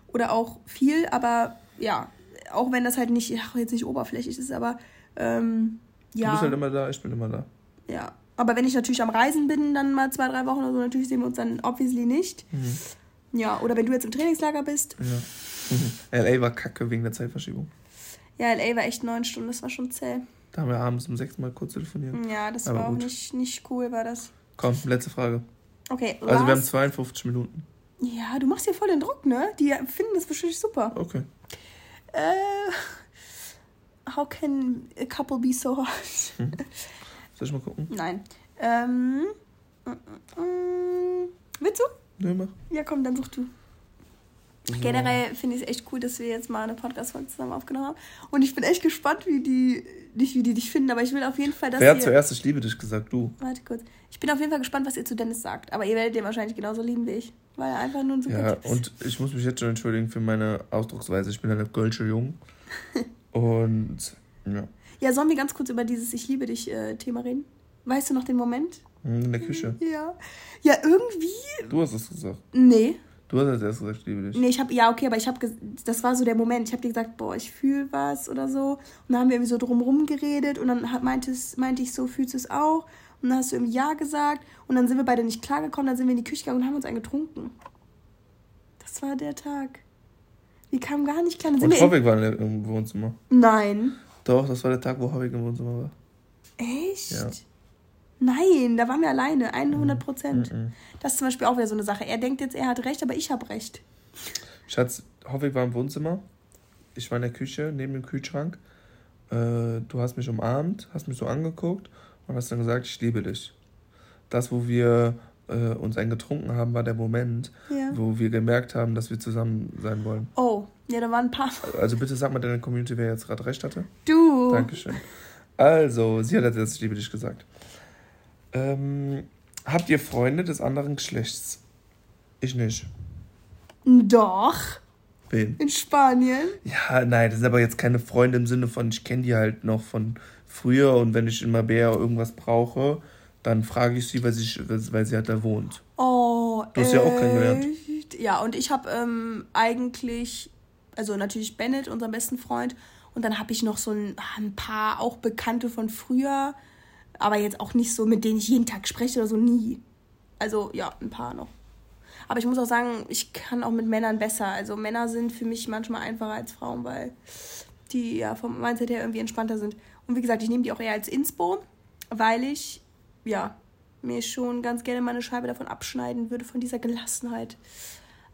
oder auch viel, aber ja, auch wenn das halt nicht, ach, jetzt nicht oberflächlich ist, aber ähm, ja. Du bist halt immer da, ich bin immer da. Ja, aber wenn ich natürlich am Reisen bin, dann mal zwei, drei Wochen oder so, natürlich sehen wir uns dann obviously nicht. Mhm. Ja, oder wenn du jetzt im Trainingslager bist. Ja. LA war kacke wegen der Zeitverschiebung. Ja, LA war echt neun Stunden, das war schon zäh. Da haben wir abends um sechs Mal kurz telefoniert. Ja, das Aber war gut. auch nicht, nicht cool, war das. Komm, letzte Frage. Okay, Also wir haben 52 Minuten. Ja, du machst hier voll den Druck, ne? Die finden das bestimmt super. Okay. Äh, how can a couple be so hard? Hm. Soll ich mal gucken? Nein. Ähm, mm, mm, mm. willst du? Nee, mach. Ja, komm, dann such du. Generell finde ich es echt cool, dass wir jetzt mal eine Podcast-Folge zusammen aufgenommen haben. Und ich bin echt gespannt, wie die, nicht wie die dich finden, aber ich will auf jeden Fall, dass Wer hat zuerst Ich liebe dich gesagt? Du. Warte kurz. Ich bin auf jeden Fall gespannt, was ihr zu Dennis sagt. Aber ihr werdet den wahrscheinlich genauso lieben wie ich. Weil er einfach nur so Ja, und ich muss mich jetzt schon entschuldigen für meine Ausdrucksweise. Ich bin eine Gölsche Jung. und, ja. Ja, sollen wir ganz kurz über dieses Ich liebe dich äh, Thema reden? Weißt du noch den Moment? In der Küche. Ja. Ja, irgendwie. Du hast es gesagt. Nee. Du hast als erstes gesagt, ich liebe dich. Nee, ich habe, ja, okay, aber ich habe, das war so der Moment. Ich habe dir gesagt, boah, ich fühle was oder so. Und dann haben wir irgendwie so drumrum geredet und dann meinte, meinte ich so, fühlst du es auch? Und dann hast du irgendwie Ja gesagt und dann sind wir beide nicht klargekommen. Dann sind wir in die Küche gegangen und haben uns einen getrunken. Das war der Tag. Wir kamen gar nicht klar. Dann sind und Hobbig war im Wohnzimmer. Nein. Doch, das war der Tag, wo Hobbig im Wohnzimmer war. Echt? Ja. Nein, da waren wir alleine, 100 Prozent. Mhm. Das ist zum Beispiel auch wieder so eine Sache. Er denkt jetzt, er hat recht, aber ich habe recht. Schatz, Hoffig war im Wohnzimmer. Ich war in der Küche, neben dem Kühlschrank. Äh, du hast mich umarmt, hast mich so angeguckt und hast dann gesagt, ich liebe dich. Das, wo wir äh, uns einen getrunken haben, war der Moment, ja. wo wir gemerkt haben, dass wir zusammen sein wollen. Oh, ja, da waren ein paar. Also bitte sag mal deiner Community, wer jetzt gerade recht hatte. Du. Dankeschön. Also, sie hat jetzt, ich liebe dich gesagt. Ähm, habt ihr Freunde des anderen Geschlechts? Ich nicht. Doch. Wen? In Spanien. Ja, nein, das sind aber jetzt keine Freunde im Sinne von, ich kenne die halt noch von früher und wenn ich in Mabea irgendwas brauche, dann frage ich sie, weil sie, weil sie halt da wohnt. Oh, du hast ja auch kennengelernt. Ja, und ich habe ähm, eigentlich, also natürlich Bennett, unseren besten Freund, und dann habe ich noch so ein, ein paar auch Bekannte von früher, aber jetzt auch nicht so, mit denen ich jeden Tag spreche oder so, nie. Also ja, ein paar noch. Aber ich muss auch sagen, ich kann auch mit Männern besser. Also Männer sind für mich manchmal einfacher als Frauen, weil die ja vom Mindset her irgendwie entspannter sind. Und wie gesagt, ich nehme die auch eher als Inspo, weil ich, ja, mir schon ganz gerne meine Scheibe davon abschneiden würde, von dieser Gelassenheit.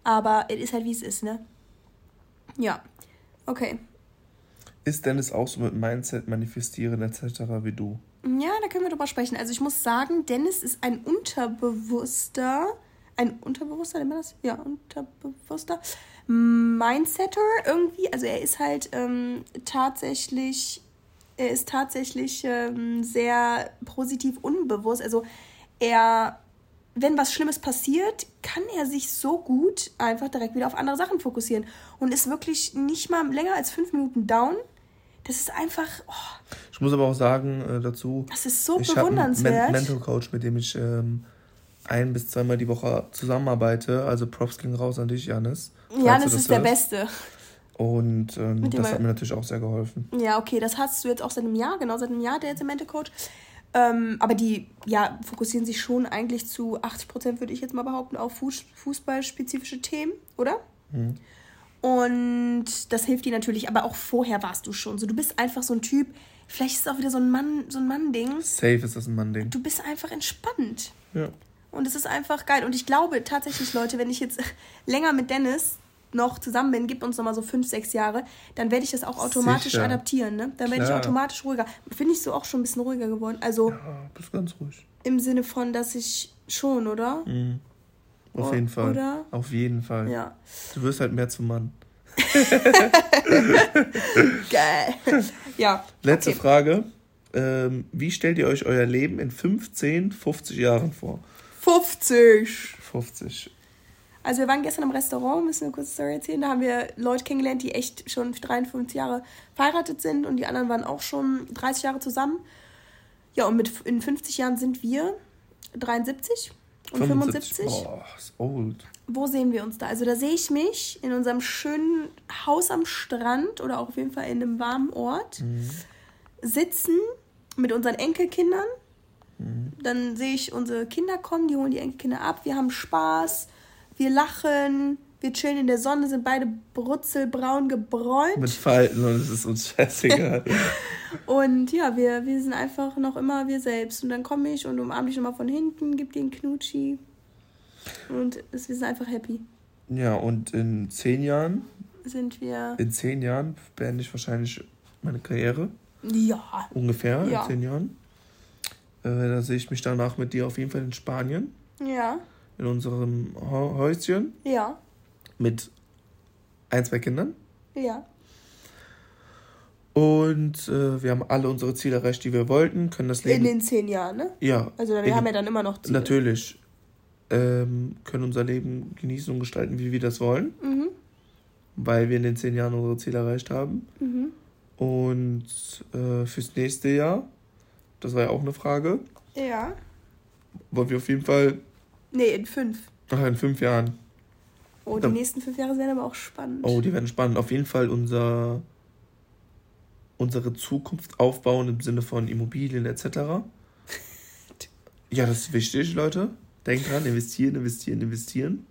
Aber es ist halt, wie es ist, ne? Ja. Okay. Ist Dennis auch so mit Mindset manifestieren etc. wie du? Ja, da können wir drüber sprechen. Also ich muss sagen, Dennis ist ein unterbewusster, ein unterbewusster, nennt man das? Ja, unterbewusster Mindsetter irgendwie. Also er ist halt ähm, tatsächlich, er ist tatsächlich ähm, sehr positiv unbewusst. Also er, wenn was Schlimmes passiert, kann er sich so gut einfach direkt wieder auf andere Sachen fokussieren und ist wirklich nicht mal länger als fünf Minuten down. Das ist einfach. Oh. Ich muss aber auch sagen äh, dazu. Das ist so ich bewundernswert. Einen Men Mental Coach, mit dem ich ähm, ein bis zweimal die Woche zusammenarbeite. Also Props ging raus an dich, Janis. Janis ist der Beste. Und ähm, das hat mir natürlich auch sehr geholfen. Ja, okay, das hast du jetzt auch seit einem Jahr, genau, seit einem Jahr, der jetzt Mental Coach. Ähm, aber die ja, fokussieren sich schon eigentlich zu 80 Prozent, würde ich jetzt mal behaupten, auf Fuß fußballspezifische Themen, oder? Mhm. Und das hilft dir natürlich, aber auch vorher warst du schon so. Du bist einfach so ein Typ, vielleicht ist es auch wieder so ein Mann, so ein Mann-Ding. Safe ist das ein Mann-Ding. Du bist einfach entspannt. Ja. Und es ist einfach geil. Und ich glaube tatsächlich, Leute, wenn ich jetzt länger mit Dennis noch zusammen bin, gibt uns noch mal so fünf, sechs Jahre, dann werde ich das auch automatisch Sicher. adaptieren. Ne? Dann werde ich automatisch ruhiger. Finde ich so auch schon ein bisschen ruhiger geworden. Also ja, bist ganz ruhig. Im Sinne von, dass ich schon, oder? Mhm. Auf jeden Fall. Oder? Auf jeden Fall. Ja. Du wirst halt mehr zum Mann. Geil. Ja. Letzte okay. Frage. Ähm, wie stellt ihr euch euer Leben in 15, 50 Jahren vor? 50. 50. Also wir waren gestern im Restaurant, müssen wir eine kurze Story erzählen. Da haben wir Leute kennengelernt, die echt schon 53 Jahre verheiratet sind und die anderen waren auch schon 30 Jahre zusammen. Ja, und mit in 50 Jahren sind wir 73 und 75. 75. Boah, ist old. Wo sehen wir uns da? Also da sehe ich mich in unserem schönen Haus am Strand oder auch auf jeden Fall in einem warmen Ort mhm. sitzen mit unseren Enkelkindern. Mhm. Dann sehe ich unsere Kinder kommen, die holen die Enkelkinder ab, wir haben Spaß wir lachen, wir chillen in der Sonne, sind beide brutzelbraun gebräunt. Mit Falten und es ist uns scheißegal. und ja, wir, wir sind einfach noch immer wir selbst. Und dann komme ich und umarme dich nochmal von hinten, gib dir einen Knutschi. Und es, wir sind einfach happy. Ja, und in zehn Jahren sind wir. In zehn Jahren beende ich wahrscheinlich meine Karriere. Ja. Ungefähr ja. in zehn Jahren. Äh, da sehe ich mich danach mit dir auf jeden Fall in Spanien. Ja in unserem Häuschen. Ja. Mit ein, zwei Kindern. Ja. Und äh, wir haben alle unsere Ziele erreicht, die wir wollten, können das Leben. In den zehn Jahren, ne? Ja. Also wir haben ja dann immer noch Ziele. Natürlich. Ähm, können unser Leben genießen und gestalten, wie wir das wollen. Mhm. Weil wir in den zehn Jahren unsere Ziele erreicht haben. Mhm. Und äh, fürs nächste Jahr, das war ja auch eine Frage. Ja. Wollen wir auf jeden Fall Nee, in fünf. Ach, in fünf Jahren. Oh, die nächsten fünf Jahre werden aber auch spannend. Oh, die werden spannend. Auf jeden Fall unser, unsere Zukunft aufbauen im Sinne von Immobilien etc. ja, das ist wichtig, Leute. Denkt dran, investieren, investieren, investieren.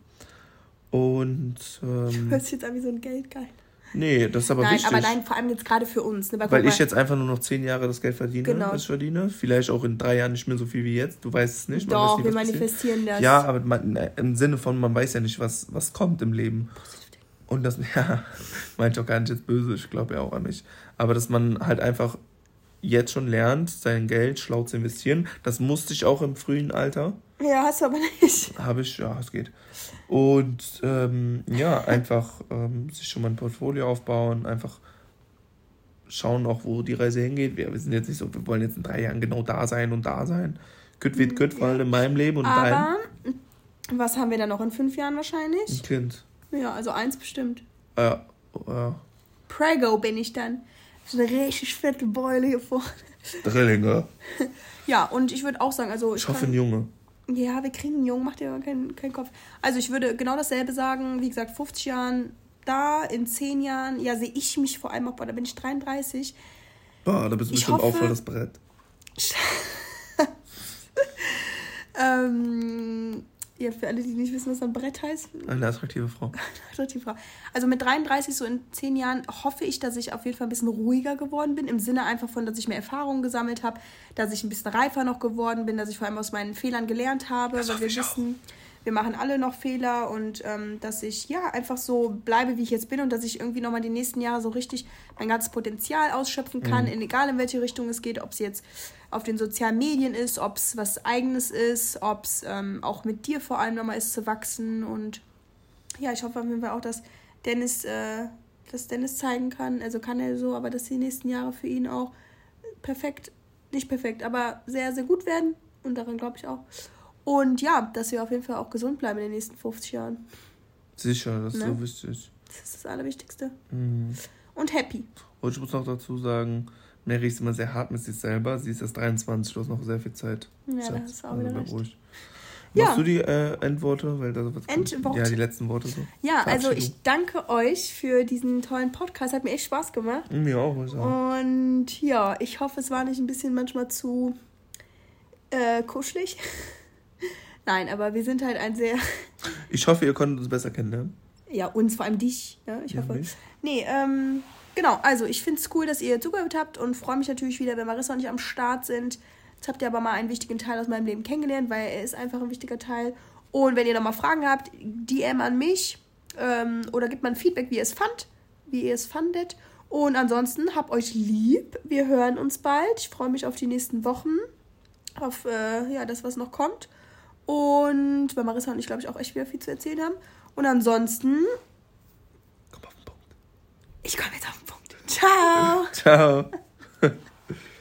Und. Ähm, du hörst jetzt an wie so ein Geldgeil. Nee, das ist aber nein, wichtig. Nein, aber nein, vor allem jetzt gerade für uns. Ne? Weil, Weil ich jetzt einfach nur noch zehn Jahre das Geld verdiene, genau. was ich verdiene. Vielleicht auch in drei Jahren nicht mehr so viel wie jetzt. Du weißt es nicht. Doch, nie, wir manifestieren das. Ja, aber man, im Sinne von, man weiß ja nicht, was, was kommt im Leben. Und das, ja, meint auch gar nicht jetzt böse, ich glaube ja auch an mich. Aber dass man halt einfach jetzt schon lernt, sein Geld schlau zu investieren. Das musste ich auch im frühen Alter. Ja, hast du aber nicht. Habe ich, ja, es geht. Und ähm, ja, einfach ähm, sich schon mal ein Portfolio aufbauen, einfach schauen auch, wo die Reise hingeht. Wir, wir sind jetzt nicht so, wir wollen jetzt in drei Jahren genau da sein und da sein. Gut wird gut, vor allem in meinem Leben und Aber, deinem. was haben wir dann noch in fünf Jahren wahrscheinlich? Ein Kind. Ja, also eins bestimmt. Ja, ja. Prego bin ich dann. So eine richtig fette Beule hier vorne. Drillinge. ja, und ich würde auch sagen, also. Ich, ich hoffe, ein Junge. Ja, wir kriegen einen Jungen, macht dir keinen, keinen Kopf. Also ich würde genau dasselbe sagen, wie gesagt, 50 Jahren da, in 10 Jahren, ja, sehe ich mich vor allem auch, boah, da bin ich 33. Boah, da bist du bestimmt hoffe, auch voll das Brett. ähm, ja, für alle, die nicht wissen, was ein Brett heißt. Eine attraktive Frau. Eine attraktive Frau. Also mit 33, so in 10 Jahren, hoffe ich, dass ich auf jeden Fall ein bisschen ruhiger geworden bin. Im Sinne einfach von, dass ich mehr Erfahrungen gesammelt habe, dass ich ein bisschen reifer noch geworden bin, dass ich vor allem aus meinen Fehlern gelernt habe, das weil wir wissen, auch. wir machen alle noch Fehler und ähm, dass ich ja einfach so bleibe, wie ich jetzt bin und dass ich irgendwie nochmal die nächsten Jahre so richtig mein ganzes Potenzial ausschöpfen kann, mhm. in egal in welche Richtung es geht, ob es jetzt auf den sozialen Medien ist, ob es was eigenes ist, ob es ähm, auch mit dir vor allem nochmal ist zu wachsen. Und ja, ich hoffe auf jeden Fall auch, dass Dennis, äh, dass Dennis zeigen kann, also kann er so, aber dass die nächsten Jahre für ihn auch perfekt, nicht perfekt, aber sehr, sehr gut werden. Und daran glaube ich auch. Und ja, dass wir auf jeden Fall auch gesund bleiben in den nächsten 50 Jahren. Sicher, das ist ne? so wichtig. Das ist das Allerwichtigste. Mhm. Und happy. Und ich muss noch dazu sagen, Mary ist immer sehr hart mit sich selber. Sie ist erst 23, du hast noch sehr viel Zeit. Ja, Schatz. das ist auch wieder also recht. Ja. Machst du die äh, Endworte? Weil da Endworte? Ja, die letzten Worte so. Ja, also ich danke euch für diesen tollen Podcast. Hat mir echt Spaß gemacht. Mir auch, ich sagen. Und ja, ich hoffe, es war nicht ein bisschen manchmal zu äh, kuschelig. Nein, aber wir sind halt ein sehr. ich hoffe, ihr konntet uns besser kennenlernen. Ja, uns, vor allem dich. Ja, ich ja, hoffe. Mich. Nee, ähm, genau, also ich finde es cool, dass ihr zugehört habt und freue mich natürlich wieder, wenn Marissa und ich am Start sind. Jetzt habt ihr aber mal einen wichtigen Teil aus meinem Leben kennengelernt, weil er ist einfach ein wichtiger Teil. Und wenn ihr nochmal Fragen habt, DM an mich ähm, oder gebt mal ein Feedback, wie ihr es fand, wie ihr es fandet. Und ansonsten habt euch lieb. Wir hören uns bald. Ich freue mich auf die nächsten Wochen, auf äh, ja, das, was noch kommt. Und weil Marissa und ich, glaube ich, auch echt wieder viel zu erzählen haben. Und ansonsten ich komme jetzt auf den Punkt. Ciao. Ciao.